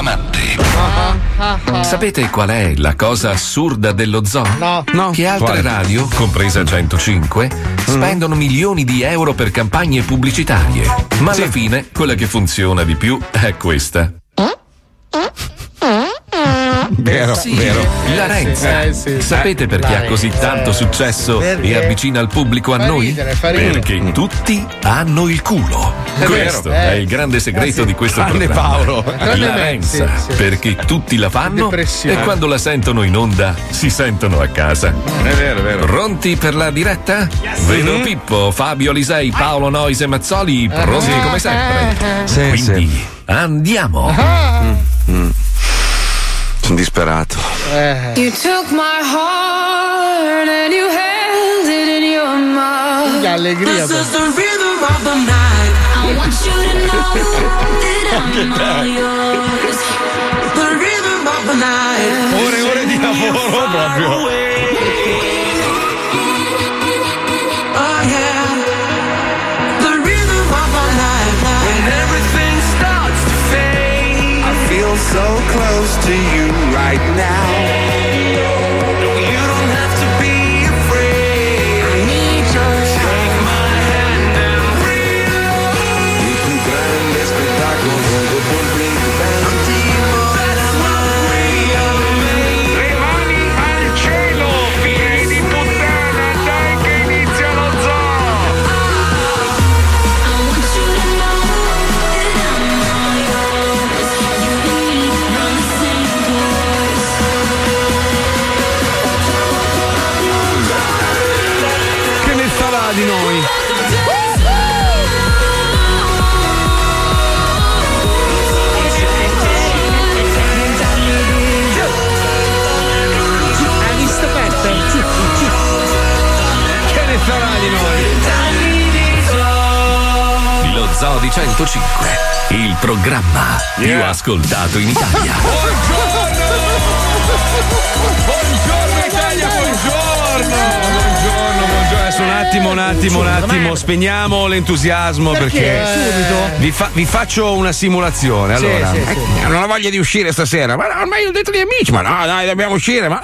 non diffamante. Sapete qual è la cosa assurda dello zoo? No. No. Che altre Quale? radio, compresa 105, spendono milioni di euro per campagne pubblicitarie. Ma alla fine quella che funziona di più è questa. Vero, Sì, vero. La Renza. Eh, sì. Sapete perché ha così tanto successo Perché? e avvicina il pubblico a Fa noi? ridere. Perché tutti hanno il culo. Questo vero. è Eh. il grande segreto Eh, sì. di questo Tranne programma. Paolo. La Renza, sì, sì. perché tutti la fanno e quando la sentono in onda si sentono a casa. È vero, è vero. Pronti per la diretta? Vedo Pippo, Fabio Lisei, Paolo Noise e Mazzoli pronti come sempre. Sì, Quindi andiamo. Sono disperato. You took my heart and you held it in your mouth. Che allegria. This is the rhythm of the night. I want you to know that I'm all yours. The rhythm of the night. Ore ore di lavoro proprio. So close to you right now. Di 105, il programma più Yeah. ascoltato in Italia. Buongiorno Italia, attimo, un attimo, un attimo. Spegniamo l'entusiasmo perché, Subito. vi, fa- vi faccio una simulazione. Allora, sì, Eh, non ho voglia di uscire stasera. Ma ormai ho detto agli amici, ma no, dai, dobbiamo uscire. Ma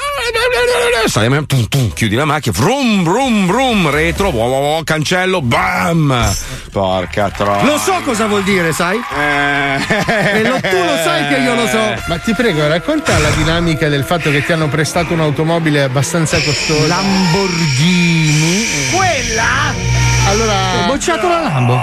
Saliamo, tum, tum, chiudi la macchina, vrum, vrum, vrum, retro, wow, wow, wow, cancello, bam! Porca troia. Lo so cosa vuol dire, sai? Eh. E lo- tu lo sai che io lo so. Ma ti prego, racconta la dinamica del fatto che ti hanno prestato un'automobile abbastanza costosa. Lamborghini. Allora, Ho bocciato la Lambo.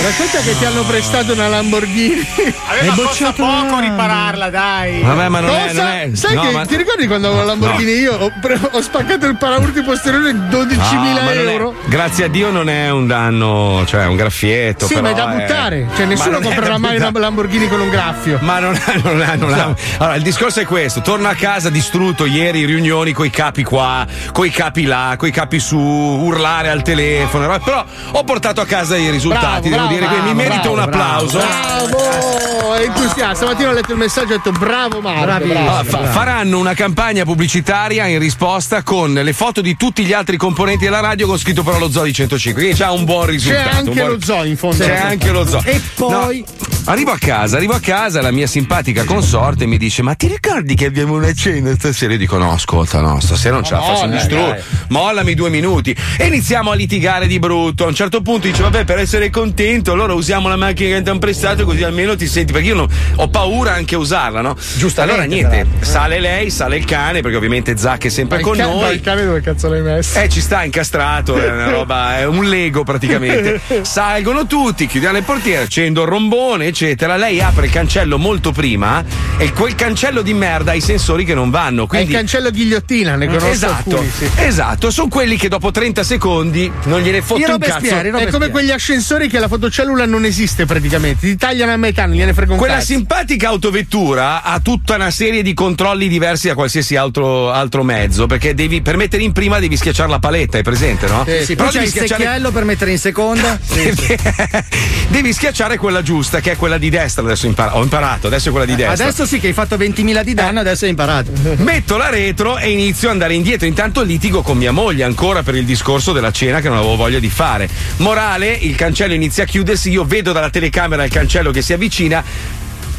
Racconta che ti hanno prestato una Lamborghini. Aveva costa poco ripararla, dai. Vabbè, ma non è, Cosa? non è- Sai no, che ma- ti ricordi quando avevo la Lamborghini io ho, pre- ho spaccato il paraurti posteriore 12.000 Ah, non è- euro? grazie a Dio non è un danno, cioè un graffietto. Sì, però ma è da è- buttare. Cioè, Ma nessuno non è comprerà mai una. Lamborghini con un graffio. Ma non ha, non ha, non ha. Allora, il discorso è questo: torno a casa distrutto ieri, riunioni coi capi qua, coi capi là, coi capi su, urlare al telefono. no? Però ho portato a casa i risultati, devo Bravo, dire che mi bravo, merito bravo, un applauso. Bravo, è entusiasta. Stamattina ho letto il messaggio e ho detto bravo Marco. Bravo. Fa- faranno una campagna pubblicitaria in risposta con le foto di tutti gli altri componenti della radio con scritto però lo zoo di 105 quindi c'ha un buon C'è risultato un anche buon- lo zoo in fondo. c'è anche lo zoo E poi? No, arrivo a casa arrivo a casa la mia simpatica consorte mi dice ma ti ricordi che abbiamo una cena stasera io dico no ascolta no stasera non ce la faccio dai, distrutto mollami due minuti e iniziamo a litigare di brutto a un certo punto dice vabbè per essere contento allora usiamo la macchina che ti hanno prestato così almeno ti senti perché io non- ho paura anche a usarla no allora niente sale lei sale il cane perché ovviamente Zac è sempre Ma con il, ca- ma noi il cane dove cazzo l'hai messo? eh, ci sta incastrato, è una roba, è un Lego praticamente. Salgono tutti, chiudiamo le portiere, accendo il rombone, eccetera. Lei apre il cancello molto prima e quel cancello di merda ha i sensori che non vanno. È il Quindi cancello ghigliottina, ne conosco Esatto, alcuni, sì. esatto, sono quelli che dopo 30 secondi non gliene fotte un cazzo. È come quegli ascensori che la fotocellula non esiste praticamente. Ti tagliano a metà, non gliene frega un Quella cazzo. simpatica autovettura ha tutta una serie di controlli diversi da qualsiasi altro, altro mezzo, perché devi, per mettere in prima devi schiacciare la paletta, hai presente, no? Sì, sì, Però c'è il schiacciare- secchiello per mettere in seconda. devi schiacciare quella giusta, che è quella di destra. Adesso impara- ho imparato, adesso è quella di destra. Adesso sì che hai fatto 20.000 di danno, adesso hai imparato. Metto la retro e inizio ad andare indietro. Intanto litigo con mia moglie ancora per il discorso della cena che non avevo voglia di fare. Morale, il cancello inizia a chiudersi, io vedo dalla telecamera il cancello che si avvicina.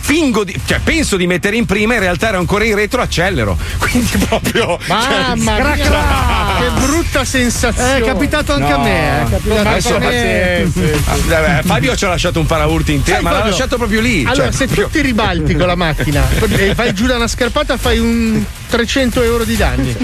Fingo di, cioè penso di mettere in prima, in realtà ero ancora in retro, accelero. Quindi proprio. Mamma cioè, mia, che brutta sensazione. Eh, È capitato anche a me. eh, È capitato Adesso- anche a me. Sì, sì. Vabbè, Fabio ci ha lasciato un paraurti intero, ma l'ha lasciato proprio lì. Allora, cioè, se proprio- tu ti ribalti con la macchina e vai giù da una scarpata, fai un 300 euro di danni.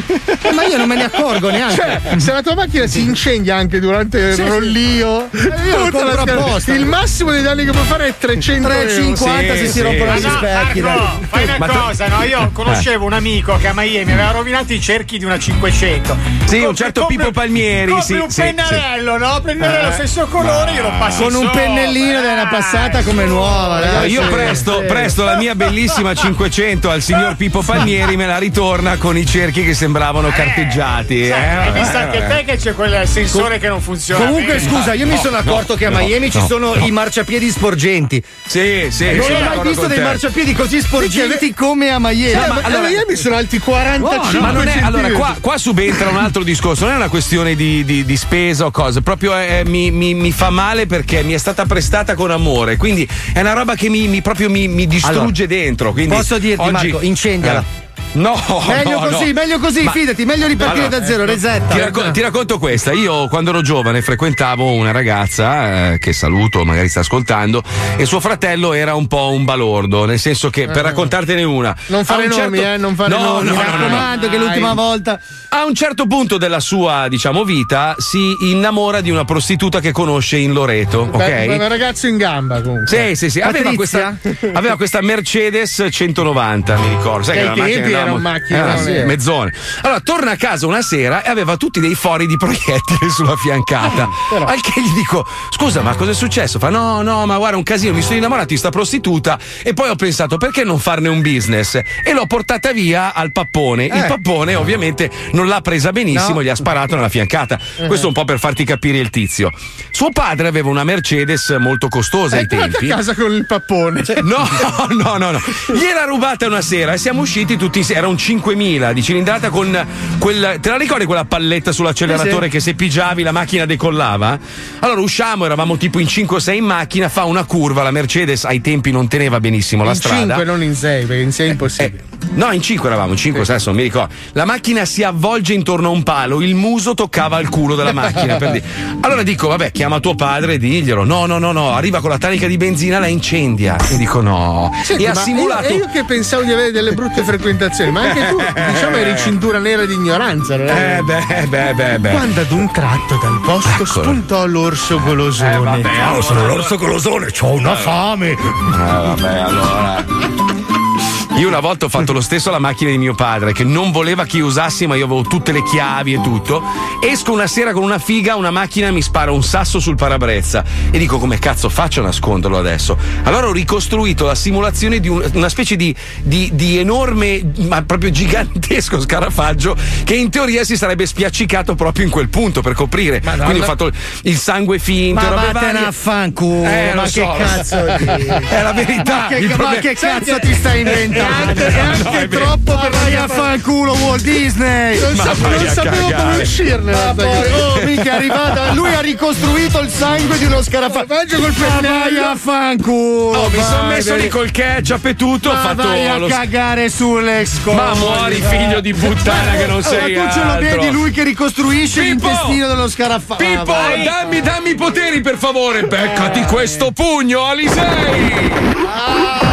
Eh, ma io non me ne accorgo neanche. Cioè, se la tua macchina si incendia anche durante il Sì, sì. rollio, io scarpata- apposta. il massimo dei danni che puoi fare è 300 euro. 3,50 se Sì, si rompono sì. gli specchi. Marco, fai una cosa, no? Io conoscevo un amico che a Miami aveva rovinato i cerchi di una 500. Sì, un certo Pippo Palmieri, compri sì, un pennarello, no? Pennarello Eh. stesso colore, glielo passi Con un pennellino della passata come nuova. Io presto, presto la mia bellissima 500 al signor Pippo Palmieri me la ritorna con i cerchi che sembravano carteggiati. Eh, hai visto anche te che c'è quel sensore che non funziona. Comunque, scusa, io mi sono accorto che a Miami ci sono i marciapiedi sporgenti. Sì, sì, Non ho mai d'accordo visto dei te. marciapiedi così sporgenti come a Miami. Cioè, ma ma allora- allora, sono alti 45 Ma non è, allora, qua, qua subentra un altro discorso, non è una questione di, di- di spesa o cose, proprio eh, mi, mi- mi fa male perché mi è stata prestata con amore, quindi è una roba che mi, mi- proprio mi, mi distrugge dentro. quindi Posso dirti, oggi- Marco, incendiala. Eh, No, Meglio no, così, no. meglio così, Ma- fidati, meglio ripartire Allora, da zero, resetta. Ti, racco- ti racconto questa. Io quando ero giovane frequentavo una ragazza eh, che saluto, magari sta ascoltando, e suo fratello era un po' un balordo, nel senso che per raccontartene una. Non fare nomi, certo- eh, non fare No, nomi. no, Mi raccomando che l'ultima volta. A un certo punto della sua, diciamo, vita si innamora di una prostituta che conosce in Loreto, ok? Beh, Un ragazzo in gamba comunque. Sì, sì, sì. Aveva questa, aveva questa Mercedes 190, mi ricordo. Sai Che che ai era una macchina era era sì. mezzone. Allora, torna a casa una sera e aveva tutti dei fori di proiettili sulla fiancata. Al che gli dico: Scusa, ma cosa è successo? Fa: No, no, ma guarda, un casino, mi sono innamorato di sta prostituta. E poi ho pensato, perché non farne un business? E l'ho portata via al pappone. Il pappone, ovviamente, non l'ha presa benissimo, No. gli ha sparato nella fiancata. Questo un po' per farti capire il tizio. Suo padre aveva una Mercedes molto costosa È ai tempi. a casa con il pappone. No, no, no, no. Gliel'ha rubata una sera e siamo usciti tutti. Era un 5000 di cilindrata con quel. Te la ricordi quella palletta sull'acceleratore Sì, sì. che se pigiavi la macchina decollava? Allora usciamo, eravamo tipo in 5 o 6 in macchina, fa una curva. La Mercedes ai tempi non teneva benissimo la in strada. 5, non in 6, perché in 6 è impossibile. Eh, no, in 5 eravamo, in 5 adesso non mi ricordo. La macchina si avvolge intorno a un palo, il muso toccava il culo della macchina. per dire. Allora dico, vabbè, chiama tuo padre e diglielo. No, no, no, no, arriva con la tanica di benzina, la incendia. E dico no. Senti, e ha simulato. Io, io che pensavo di avere delle brutte frequentazioni, ma anche tu, diciamo, eri cintura nera di ignoranza, non è? Eh beh, beh, beh, beh. Quando ad un tratto dal bosco spuntò l'orso golosone. Eh, vabbè, allora, sono l'orso golosone, ho una fame. Eh, vabbè, allora. Io una volta ho fatto lo stesso alla macchina di mio padre, che non voleva che io usassi, ma io avevo tutte le chiavi e tutto. Esco una sera con una figa, una macchina mi spara un sasso sul parabrezza. E dico, come cazzo faccio a nasconderlo adesso? Allora ho ricostruito la simulazione di un- una specie di, di- di enorme, ma proprio gigantesco scarafaggio, che in teoria si sarebbe spiaccicato proprio in quel punto per coprire. Madonna. Quindi ho fatto il sangue finto, Ma vattene a fanculo. Eh, ma so, che cazzo di- È la verità. Ma che, ma che cazzo ti stai inventando? Anche, è anche No, troppo per vai a fanculo Walt Disney! Non, sa- non sapevo cagare. come uscirne. Ma poi, oh, mica è arrivata. Lui ha ricostruito il sangue di uno scarafaggio. Mangio col Ma vai pennello. a fanculo! Oh, mi sono messo lì col ketchup e tutto. ho Ma fatto vai a lo- cagare sulle scole. Ma muori, figlio di puttana, che non sei Ma tu ce lo vedi lui che ricostruisce Pippo! l'intestino dello scarafaggio. Pippo, vai. dammi, dammi i poteri per favore. Beccati questo pugno, Alisei. Ah,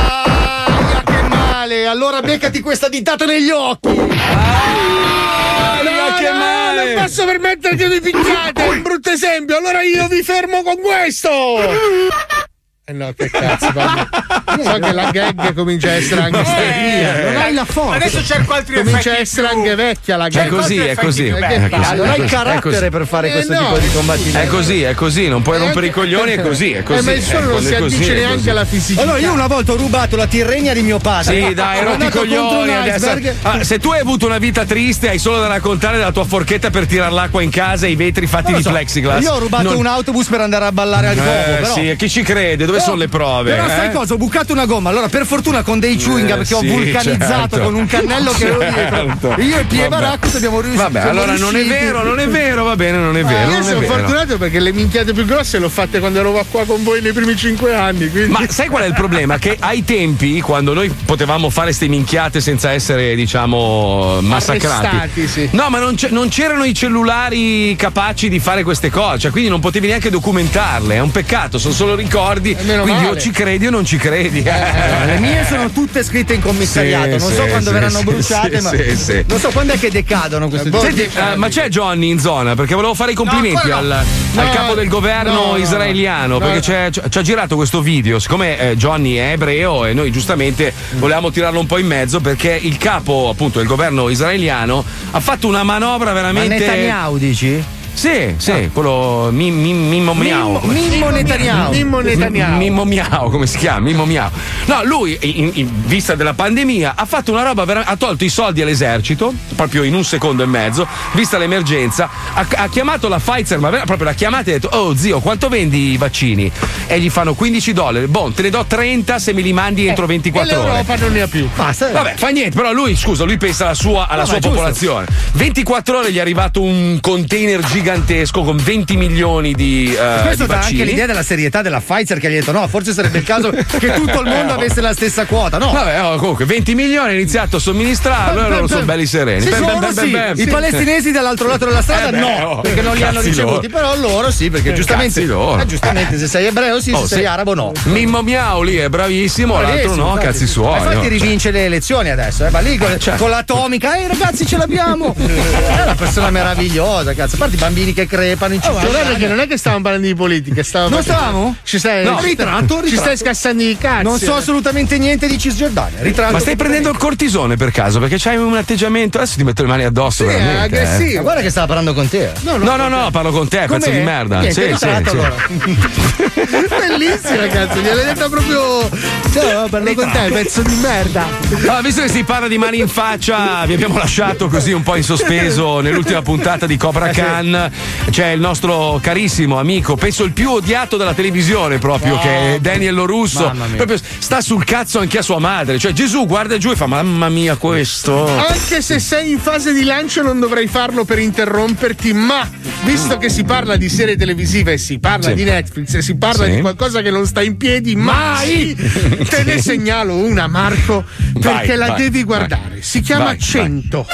male! Allora beccati questa ditata negli occhi! Ah, che no, male. Non posso permettere che vi picchiate, è un brutto esempio. Allora io vi fermo con questo. Eh no, che cazzo, vabbè. So che la gag comincia a essere anche via. Non hai la forza. Adesso cerco altri Comincia a essere anche vecchia la È gag. così, è così. È così, Non è hai è carattere così. per fare Eh, questo no. tipo di combattimento. È così, è così, non puoi rompere i coglioni, è così, è così. Eh, ma il suono eh, non si è addice è neanche alla fisicità. Allora, io una volta ho rubato la tirregna di mio padre. Sì, dai, rotti i coglioni. adesso-. Ah, se tu hai avuto una vita triste, hai solo da raccontare della tua forchetta per tirare l'acqua in casa e i vetri fatti di so, plexiglass. Io ho rubato Non- un autobus per andare a ballare al Eh, però. sì, chi ci crede? Dove Però- sono le prove? Però sai eh? cosa? Ho bucato una gomma. Allora, per fortuna con dei chewing gum Eh, che ho sì, vulcanizzato certo. con un cannello che avevo Certo. dietro. Io e Pie Vabbè. Baracco abbiamo riuscito. Vabbè, allora non è riusciti. vero, non è vero, va bene, non è vero. io non sono vero. fortunato perché le minchiate più grosse le ho fatte quando ero qua con voi nei primi cinque anni. Quindi... Ma sai qual è il problema? Che ai tempi, quando noi potevamo fare ste minchiate senza essere, diciamo, massacrati. Arrestati, sì. No, ma non, non c'erano i cellulari capaci di fare queste cose, cioè, quindi non potevi neanche documentarle. È un peccato, sono solo ricordi. Meno Quindi male. o ci credi o non ci credi. Allora, le mie sono tutte scritte in commissariato. Sì, non so sì, quando sì, verranno sì, bruciate, sì, ma sì, sì. non so quando è che decadono queste boh, Senti, eh, ma c'è Johnny in zona? Perché volevo fare i complimenti al, no. al No, capo del governo no, no, israeliano. no. perché No. c'è- ci ha girato questo video. Siccome eh, Johnny è ebreo e noi giustamente volevamo tirarlo un po' in mezzo, perché il capo appunto del governo israeliano ha fatto una manovra Ma veramente. Netanyahu dici? Sì, sì, quello mi- mi- Mimmo Miau. Mimmo, Mimmo Netanyahu. Mimmo Netanyahu. Mimmo Miau, come si chiama? Mimmo Miau. No, lui, in, in vista della pandemia, ha fatto una roba vera- ha tolto i soldi all'esercito, proprio in un secondo e mezzo, vista l'emergenza, ha, ha chiamato la Pfizer, ma proprio l'ha chiamata e ha detto, oh zio, quanto vendi i vaccini? E gli fanno 15 dollari. Boh, te ne do 30 se me li mandi entro e 24 ore. l'Europa non ne ha più. Basta. Vabbè, fa niente, però lui, scusa, lui pensa alla sua, alla No, sua popolazione. 24 ore gli è arrivato un container gigantesco con 20 milioni di, eh, Questo di dà anche l'idea della serietà della Pfizer che gli ha detto no, forse sarebbe il caso che tutto il mondo avesse la stessa quota. No. Vabbè, oh, comunque 20 milioni ha iniziato a somministrarlo e loro sono belli sereni. Sì, bam, loro bam, sì. bam. I palestinesi dall'altro lato della strada Eh beh, no, oh, perché non li hanno ricevuti, loro. però loro sì, perché giustamente, cazzi loro. eh, giustamente se sei ebreo sì, Oh, se sei se- arabo no. Mimmo Miau lì è bravissimo, l'altro Bravissimo, no, infatti. cazzi suoi. Infatti no. rivince le elezioni adesso, eh, va lì con, certo. con l'atomica, ehi ragazzi ce l'abbiamo! è una persona meravigliosa, cazzo. A parte i bambini che crepano in Oh, ma guarda che non è che stavamo parlando di politica, stavamo Non stavamo? Ci stai, No, ci ritratto, Ci ritratto. stai scassando i cazzi. Non so assolutamente niente di Cisgiordania. Ritratto Ma stai prendendo il cortisone per caso? Perché c'hai un atteggiamento. Adesso ti metto le mani addosso, Sì, è veramente. eh. Aggressivo. guarda che stava parlando con te. No, No, no, no, parlo con te, pezzo di merda. Niente, sì, ritratto, sì, sì. allora. Bellissima, cazzo, gliel'hai detta proprio. Cioè, parlo con te, pezzo di merda. Allora, visto che si parla di mani in faccia, vi abbiamo lasciato così un po' in sospeso nell'ultima puntata di Eh, Cobra Khan. C'è il nostro carissimo amico, penso il più odiato della televisione proprio, che è Daniel Russo. Mamma mia. Proprio sta sul cazzo anche a sua madre. Cioè, Gesù guarda giù e fa: Mamma mia, questo. Anche se sei in fase di lancio non dovrei farlo per interromperti, ma visto che si parla di serie televisive e si parla Sì. di Netflix e si parla Sì. di qualcosa che non sta in piedi mai, te ne segnalo una Marco perché Vai, la vai, devi vai. guardare. Si chiama Vai, vai. 100.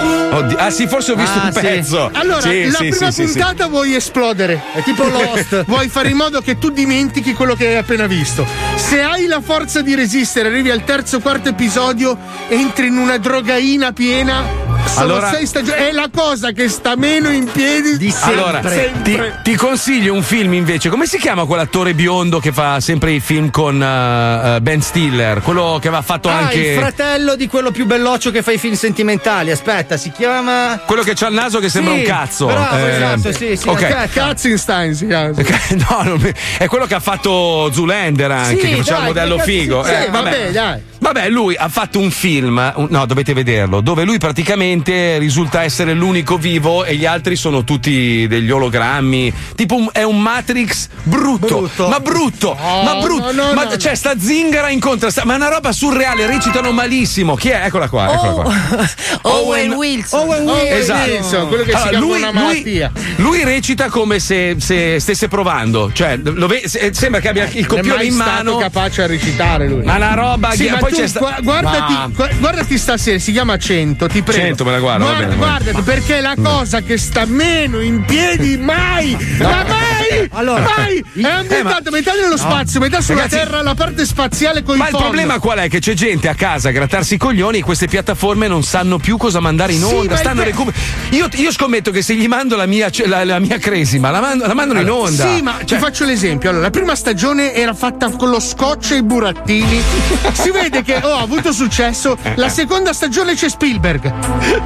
Oddio. Ah, sì, forse ho visto Ah, un sì. pezzo. Allora, Sì, la sì, prima sì, sì, sì. puntata vuoi esplodere. È tipo Lost. Vuoi fare in modo che tu dimentichi quello che hai appena visto. Se hai la forza di resistere, arrivi al terzo o quarto episodio, entri in una drogaina piena. Sono Allora- sei stagioni. È la cosa che sta meno in piedi Di sempre. Allora, ti, Sempre. ti consiglio un film invece. Come si chiama quell'attore biondo che fa sempre i film con eh, Ben Stiller? Quello che aveva fatto Ah, anche. il fratello di quello più belloccio che fa i film sentimentali. Aspetta, si chiama. Quello che c'ha il naso che sembra Sì, un cazzo. bravo, Eh, esatto, sì, sì, ok. aspetta. Katzenstein si chiama. No, non mi- è quello che ha fatto Zulander anche, Sì, che faceva dai, il modello figo. sì, Eh, vabbè, dai. Vabbè, lui ha fatto un film, un- no, dovete vederlo, dove lui praticamente risulta essere l'unico vivo e gli altri sono tutti degli ologrammi. Tipo un- è un Matrix brutto, Brutto. ma brutto, Oh, ma brutto. no, no, ma no, cioè, sta zingara incontra, sta- ma è una roba surreale, recitano malissimo. Chi è? Eccola qua, eccola qua. Owen Wilson. Owen Oh, Wilson. Esatto. Wilson, quello che si Allora, chiama lui, una lui- malattia. lui recita come se, se stesse provando, cioè lo ve- se- sembra che abbia il Non è copione mai in stato mano. capace a recitare lui. Ma una roba Sì, che ma poi sta- gua- guardati, Ma- gua- guardati stasera, si chiama 100, ti prego. 100 me la guardo, Guarda- bene, guardati, perché è la cosa che sta meno in piedi mai, ma mai Vai! Allora, vai! È ambientato metà nello spazio, metà sulla Ragazzi, terra, la parte spaziale con i Ma il problema qual è? Che c'è gente a casa a grattarsi i coglioni e queste piattaforme non sanno più cosa mandare in Sì, onda. ma stanno il- recu- io, io scommetto che se gli mando la mia, cioè, la, la mia cresima, la, mando- la mandano in onda. Sì, ma ti faccio l'esempio. Allora, la prima stagione era fatta con lo scotch e i burattini. Si vede che oh, ha avuto successo. La seconda stagione c'è Spielberg.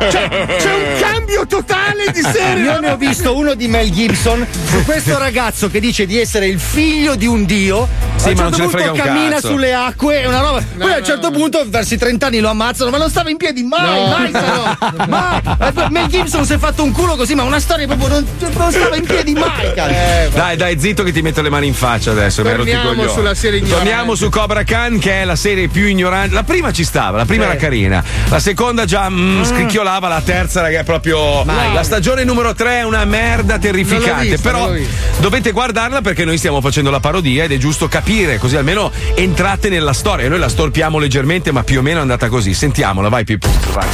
Cioè, c'è un cambio totale di serie. Io ne ho visto uno di Mel Gibson su questo ragazzo che dice di essere il figlio di un dio. Sì, a un ma non certo ce ne punto cammina cazzo. sulle acque, è una roba. Poi a un certo punto, verso i 30 anni lo ammazzano, ma non stava in piedi mai, No. mai sarò. Mai. Eh, Mel Gibson si è fatto un culo così, ma una storia proprio non, non stava in piedi mai, cazzo. Dai, dai, zitto che ti metto le mani in faccia adesso. Torniamo sulla serie ignorante. Torniamo su Cobra Khan, che è la serie più ignorante. La prima ci stava, la prima Eh. era carina. La seconda già mm, scricchiolava, la terza, raga, è proprio. La stagione numero 3 è una merda terrificante. Vista, però dovete guardarla perché noi stiamo facendo la parodia ed è giusto capire, così almeno entrate nella storia. Noi la storpiamo leggermente, ma più o meno è andata così. Sentiamola, vai Pippo. Vai.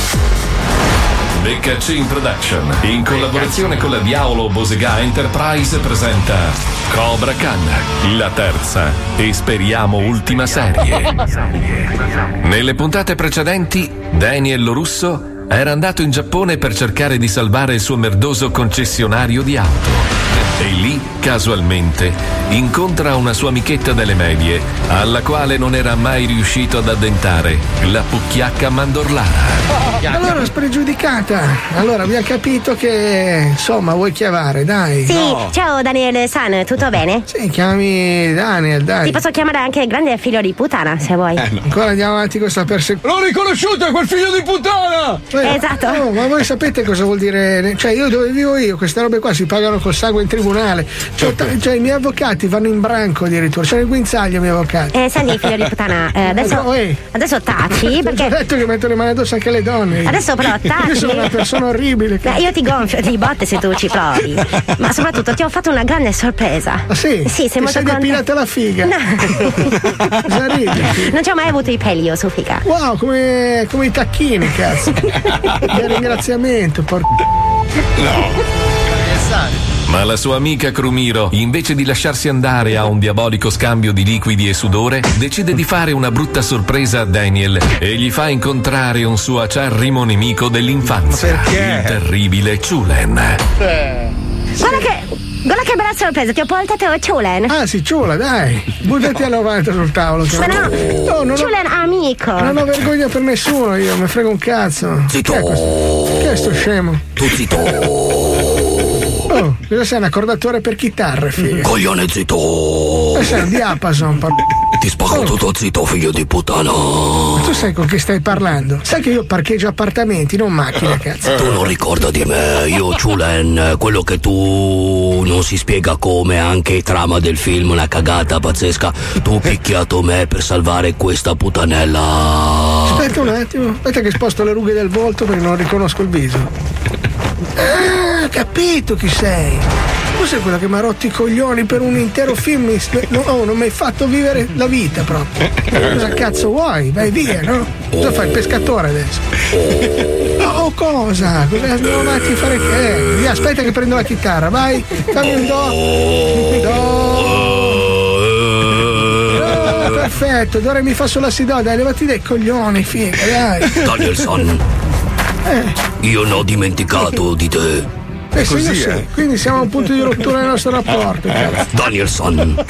BKC Production, in collaborazione con la Diavolo Bosega Enterprise, presenta Cobra Khan, la terza e speriamo ultima serie. Nelle puntate precedenti, Daniel Lorusso era andato in Giappone per cercare di salvare il suo merdoso concessionario di auto. E lì, casualmente, incontra una sua amichetta delle medie, alla quale non era mai riuscito ad addentare, la pucchiacca mandorlana. Allora, spregiudicata. Allora, abbiamo capito che insomma vuoi chiavare, dai. Sì, ciao Daniele San, tutto bene? Sì, chiami Daniel, dai. Ti posso chiamare anche grande figlio di puttana se vuoi. Ancora andiamo avanti con questa persecuzione. L'ho riconosciuto, è quel figlio di puttana! Esatto. Oh, ma voi sapete cosa vuol dire? Cioè, io dove vivo io, queste robe qua si pagano col sangue in tribunale. Cioè, ta- cioè, i miei avvocati vanno in branco addirittura. C'è il guinzaglio i miei avvocati. Eh, senti, figlio di puttana, eh, adesso, Oh, ehi. adesso taci Ti ho perché. detto che metto le mani addosso anche alle donne. Adesso però taci. Io sono una persona orribile. Eh, cazzo. io ti gonfio di botte se tu ci provi. Ma soprattutto ti ho fatto una grande sorpresa. Ah, sì? Sì, sei Ti molto sei depilata la figa. Ridi? Non ci ho mai avuto i peli io su figa. Wow, come, come i tacchini, cazzo. Che ringraziamento, porco. Ma la sua amica Crumiro, invece di lasciarsi andare a un diabolico scambio di liquidi e sudore, decide di fare una brutta sorpresa a Daniel e gli fa incontrare un suo acerrimo nemico dell'infanzia, il terribile Chulen. Guarda che. Guarda che bella sorpresa, ti ho portato Chulen. Ah, sì, ciula, dai. Buttati a 90 sul tavolo. Ma no, No, non ho, Chulen amico. non ho vergogna per nessuno io, mi frega un cazzo. Zitto. Chi è, questo? Chi è sto scemo? Tu zitto. Oh, cosa sei un accordatore per chitarre, figa? Coglione zitto. Ma sei un diapason, por- Ti spago tutto zitto, figlio di puttana. Tu sai con chi stai parlando? Sai che io parcheggio appartamenti, non macchine, cazzo. Tu non ricorda di me, io Chulen, quello che tu non si spiega come, anche trama del film, una cagata pazzesca. Tu hai picchiato me per salvare questa puttanella. Aspetta un attimo, aspetta che sposto le rughe del volto perché non riconosco il viso. Ah, capito chi sei. Tu sei quello che mi ha rotto i coglioni per un intero film. No, oh, non mi hai fatto vivere la vita proprio. Cosa cazzo vuoi? Vai via, no? Cosa fai? Il pescatore adesso? Oh, cosa? Cosa andiamo fare che? Eh, aspetta che prendo la chitarra, vai, fammi un do. Do. Oh, perfetto, d'ora mi fa sulla si do, dai, levati dai coglioni, figa, dai. Danielson, io non ho dimenticato di te. Eh, sì, io sì. Quindi siamo a un punto di rottura del nostro rapporto, cazzo. Danielson,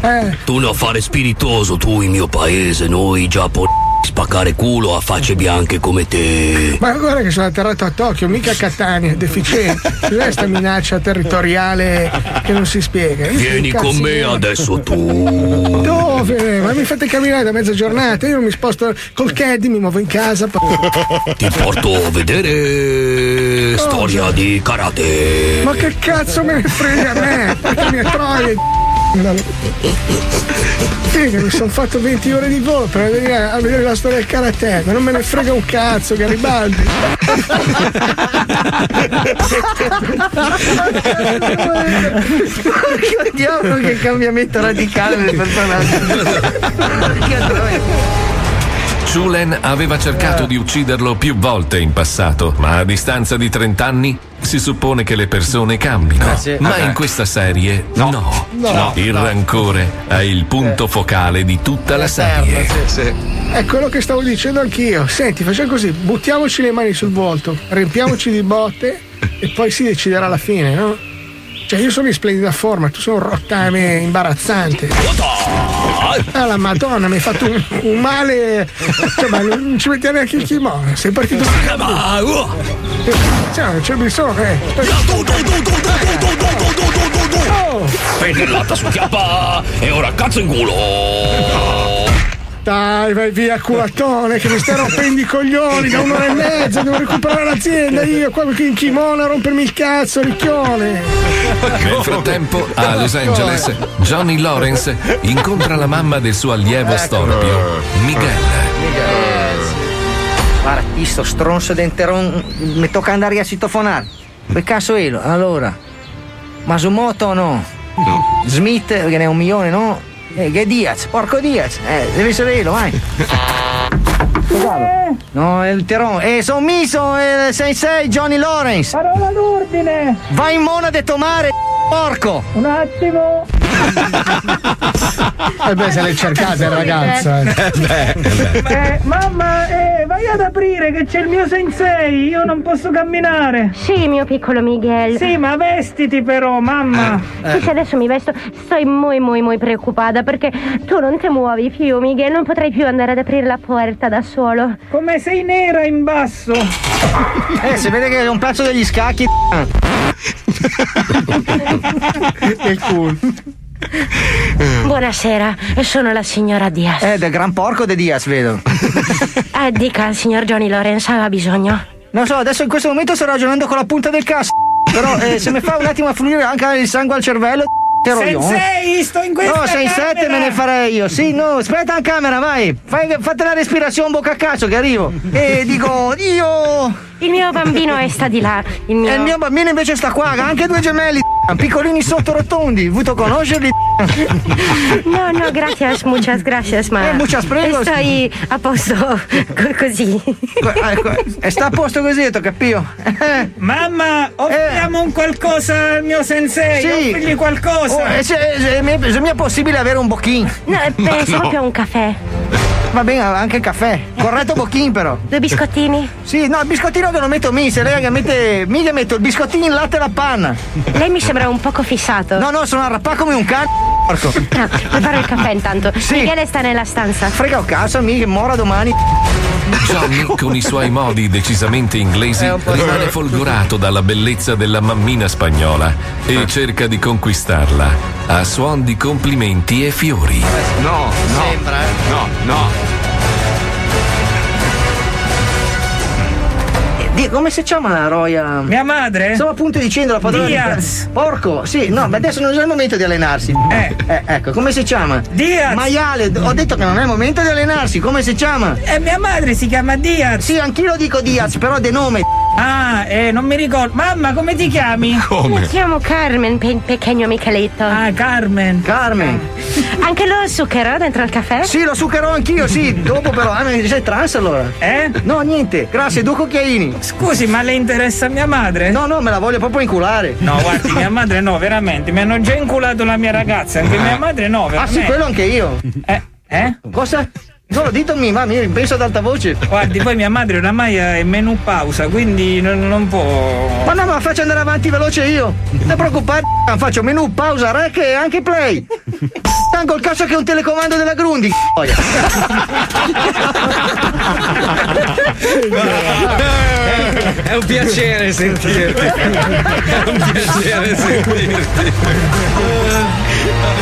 Eh, tu un affare spiritoso, tu in mio paese, noi giapponesi spaccare culo a facce bianche come te. ma guarda che sono atterrato a Tokyo, mica a Catania, deficiente. Cos'è sta minaccia territoriale che non si spiega? Vieni con me adesso tu. Dove? Ma mi fate camminare da mezza giornata, io non mi sposto col caddy, mi muovo in casa. Ti porto a vedere storia di karate. Ma che cazzo me ne frega a me? Portami a troia. Figa, mi sono fatto 20 ore di volo per venire a vedere la storia del karate, ma non me ne frega un cazzo, Garibaldi. Che diavolo che cambiamento radicale del personaggio. Chulen aveva cercato di ucciderlo più volte in passato, ma a distanza di 30 anni si suppone che le persone cambino. Eh, sì. Ma Eh. in questa serie no. No. Il rancore è il punto focale di tutta la serie. È quello che stavo dicendo anch'io. Senti, facciamo così: buttiamoci le mani sul volto, riempiamoci di botte e poi si deciderà alla fine, no? Cioè, io sono in splendida forma, tu sei un rottame imbarazzante. Ah, la madonna, mi hai fatto un, un male. Cioè, ma non ci metti neanche il kimono, sei partito. Cioè, non c'è bisogno, eh. Oh, Pennellata su chiappa e ora cazzo in culo. Dai, vai via, culatone, che mi stai rompendo i coglioni da un'ora e mezza, devo recuperare l'azienda io, qua in kimono a rompermi il cazzo, ricchione. Nel frattempo, a Los Angeles, Johnny Lawrence incontra la mamma del suo allievo storpio, Miguel. Guarda, io sto stronzo denteron mi tocca andare a citofonare. Che cazzo è? Allora, Masumoto o no? Smith, che ne è un milione, no? Eh, che Diaz, porco Diaz, eh, deve essere io, vai. No, è il Teron. Eh, sono miso, eh, sensei Johnny Lawrence. Parola d'ordine! Vai in mona de tomare, porco! Un attimo! Eh beh, se l'hai cercata il ragazza. eh. Eh, mamma, eh, vai ad aprire che c'è il mio sensei, io non posso camminare. Sì, mio piccolo Miguel. Sì, ma vestiti però, mamma. Sì, se adesso mi vesto, sto muy, muy, muy preoccupata perché tu non ti muovi più, Miguel. Non potrai più andare ad aprire la porta da solo. Come sei nera in basso. Eh, si vede che è un pezzo degli scacchi. Che culo. Buonasera, sono la signora Diaz. Eh, del gran porco de Diaz, vedo. Eh, dica al signor Johnny Lawrence, aveva bisogno. Non so, adesso in questo momento sto ragionando con la punta del cazzo. Però eh, se mi fa un attimo affluire anche il sangue al cervello, te roglione. Sensei, sto in questa No, sei sette me ne farei io. Sì, no, aspetta in camera, vai. Fai, fate la respirazione bocca a cazzo che arrivo. E dico, io. Il mio bambino è sta di là. Il mio... E il mio bambino invece sta qua, ha anche due gemelli. Piccolini sotto rotondi, vuto conoscerli? No, no, gracias, muchas gracias, ma. Eh, muchas prego. Stai a posto co- così. Ecco, e sta a posto così, ho capito. Mamma, offriamo un qualcosa al mio sensei. Sì. Offrigli qualcosa. Oh, se, se, mi è, se mi è possibile avere un bocchin? No, penso proprio a un caffè. Va bene, anche il caffè. Corretto bocchin però. Due biscottini? Sì, no, il biscottino che lo metto mi, se lei che mette. Mica metto il biscottino in latte e la panna. Lei mi sembra un poco fissato. No, no, sono arrappato come un cane. Porco. Ah, preparo il caffè intanto. Sì. Michele sta nella stanza. Frega un cazzo, mica, mora domani. Johnny, con i suoi modi decisamente inglesi, rimane folgorato dalla bellezza della mammina spagnola e cerca di conquistarla a suon di complimenti e fiori. No, no. Sembra, eh. No, no. Di- come si chiama la roia? Mia madre? Stavo appunto dicendo la padrona. di- Diaz. Porco, sì, no, ma adesso non è il momento di allenarsi. Eh. ecco, come si chiama? Diaz. Maiale, ho detto che non è il momento di allenarsi, come si chiama? E mia madre si chiama Diaz. Sì, anch'io dico Diaz, però de nome. Ah, eh, non mi ricordo. Mamma, come ti chiami? Mi Come? chiamo Carmen, pe- pequeño Micheletto. Ah, Carmen. Carmen. Anche lo zucchero dentro il caffè? Sì, lo zuccherò anch'io, sì, dopo però. Ah, ma sei trans allora? Eh? No, niente, grazie, due cucchiaini. Scusi, ma le interessa mia madre? No, no, me la voglio proprio inculare. No, guardi, mia madre no, veramente. Mi hanno già inculato la mia ragazza, anche mia madre no, Ah, veramente. sì, quello anche io. Eh? Eh? Cosa? No, ditemi, ma mi penso ad alta voce. Guardi, poi mia madre oramai è in menù pausa, quindi non, non può. Ma no, ma faccio andare avanti veloce io. Non preoccupare, faccio menù, pausa, rec e anche play. Tanto il cazzo che è un telecomando della Grundi. Boia. È un piacere sentirti. È un piacere sentirti.